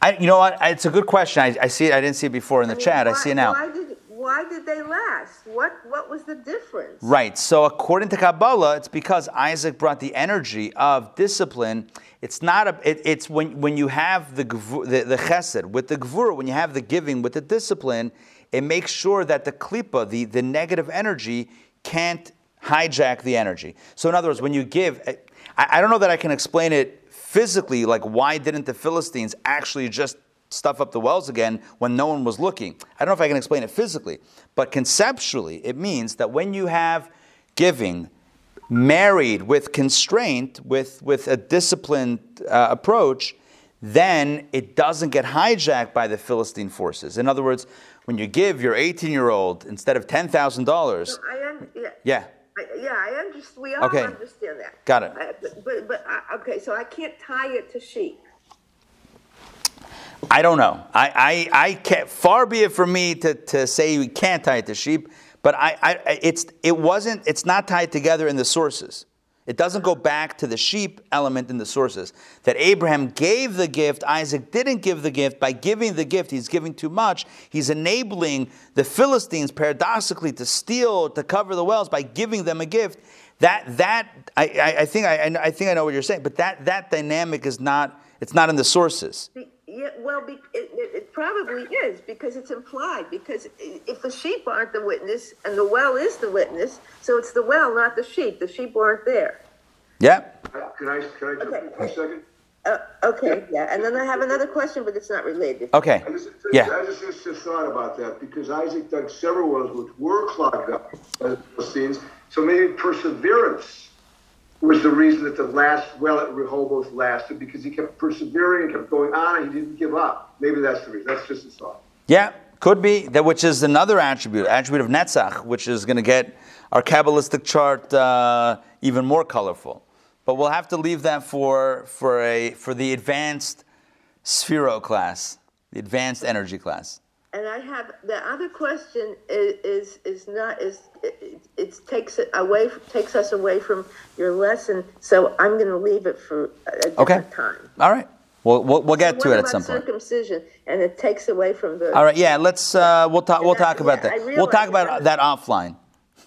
I, you know what? It's a good question. I, I see it. I didn't see it before in the I mean, chat. I see it now. Why did why did they last? What what was the difference? Right. So according to Kabbalah, it's because Isaac brought the energy of discipline. It's not a. It, it's when when you have the, the the chesed with the gvur, when you have the giving with the discipline, it makes sure that the klipa, the the negative energy, can't hijack the energy. So in other words, when you give, I, I don't know that I can explain it physically. Like why didn't the Philistines actually just stuff up the wells again when no one was looking. I don't know if I can explain it physically, but conceptually, it means that when you have giving married with constraint, with, with a disciplined uh, approach, then it doesn't get hijacked by the Philistine forces. In other words, when you give your 18 year old instead of $10,000, I un- yeah. yeah, I, yeah, I understand. We all Okay. understand that. Got it. But but, but I, okay, so I can't tie it to sheep. I don't know. I, I, I can't, far be it from me to, to say we can't tie it to sheep, but I, I, it's, it wasn't, it's not tied together in the sources. It doesn't go back to the sheep element in the sources. That Abraham gave the gift, Isaac didn't give the gift. By giving the gift, he's giving too much. He's enabling the Philistines, paradoxically, to steal, to cover the wells by giving them a gift. That, that I, I, I, think, I, I think I know what you're saying, but that, that dynamic is not, it's not in the sources. Be- Yeah, well, be, it, it, it probably is because it's implied. Because if the sheep aren't the witness and the well is the witness, so it's the well, not the sheep. The sheep weren't there. Yeah. Can I, can I jump in for a second? Uh, okay, yeah. And then I have another question, but it's not related. Okay. I just, Yeah. I just, just, just thought about that because Isaac dug several wells which were clogged up by the Philistines. So maybe perseverance was the reason that the last well at Rehoboth lasted because he kept persevering and kept going on and he didn't give up. Maybe that's the reason. That's just a thought. Yeah, could be that, which is another attribute, attribute of Netzach, which is going to get our Kabbalistic chart uh, even more colorful. But we'll have to leave that for for a for the advanced Sphero class, the advanced energy class. And I have the other question is is, is not is it, it takes it away takes us away from your lesson. So I'm going to leave it for a different Okay. time. All right, we'll we'll, we'll get to it at some point. Circumcision, and it takes away from the All right, yeah, let's uh, we'll talk we'll talk about yeah, that. We'll talk about that. that offline.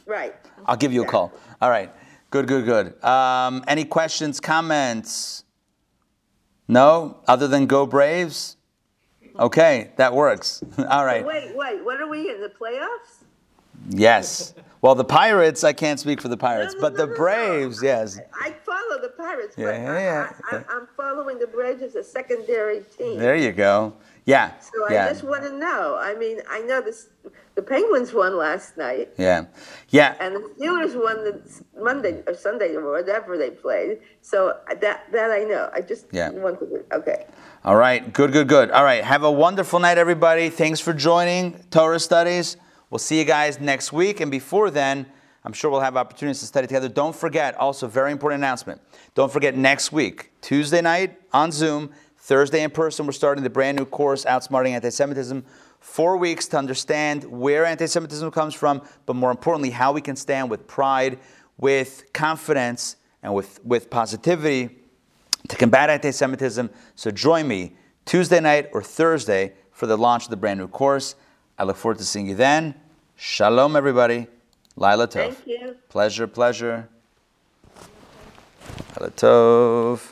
right. I'll give you a call. All right. Good, good, good. Um, any questions, comments? No? Other than go Braves? Okay, that works. All right. Wait, wait. What are we in the playoffs? Yes. Well, the Pirates, I can't speak for the Pirates, No, no, but no, the. Braves, yes. I follow the Pirates, but Yeah, yeah, yeah. I, I'm following the Braves as a secondary team. There you go. Yeah. So I just want to know. I mean, I know this. The Penguins won last night, Yeah. Yeah. and the Steelers won the Monday or Sunday or whatever they played. So uh, that that I know. I just Yeah. wanted to. Okay. All right. Good, good, good. All right. Have a wonderful night, everybody. Thanks for joining Torah Studies. We'll see you guys next week. And before then, I'm sure we'll have opportunities to study together. Don't forget, also, very important announcement. Don't forget next week, Tuesday night on Zoom, Thursday in person, we're starting the brand new course, Outsmarting Anti Semitism. Four weeks to understand where anti Semitism comes from, but more importantly, how we can stand with pride, with confidence, and with, with positivity to combat anti Semitism. So join me Tuesday night or Thursday for the launch of the brand new course. I look forward to seeing you then. Shalom, everybody. Lila Tov. Thank you. Pleasure, pleasure. Lila Tov.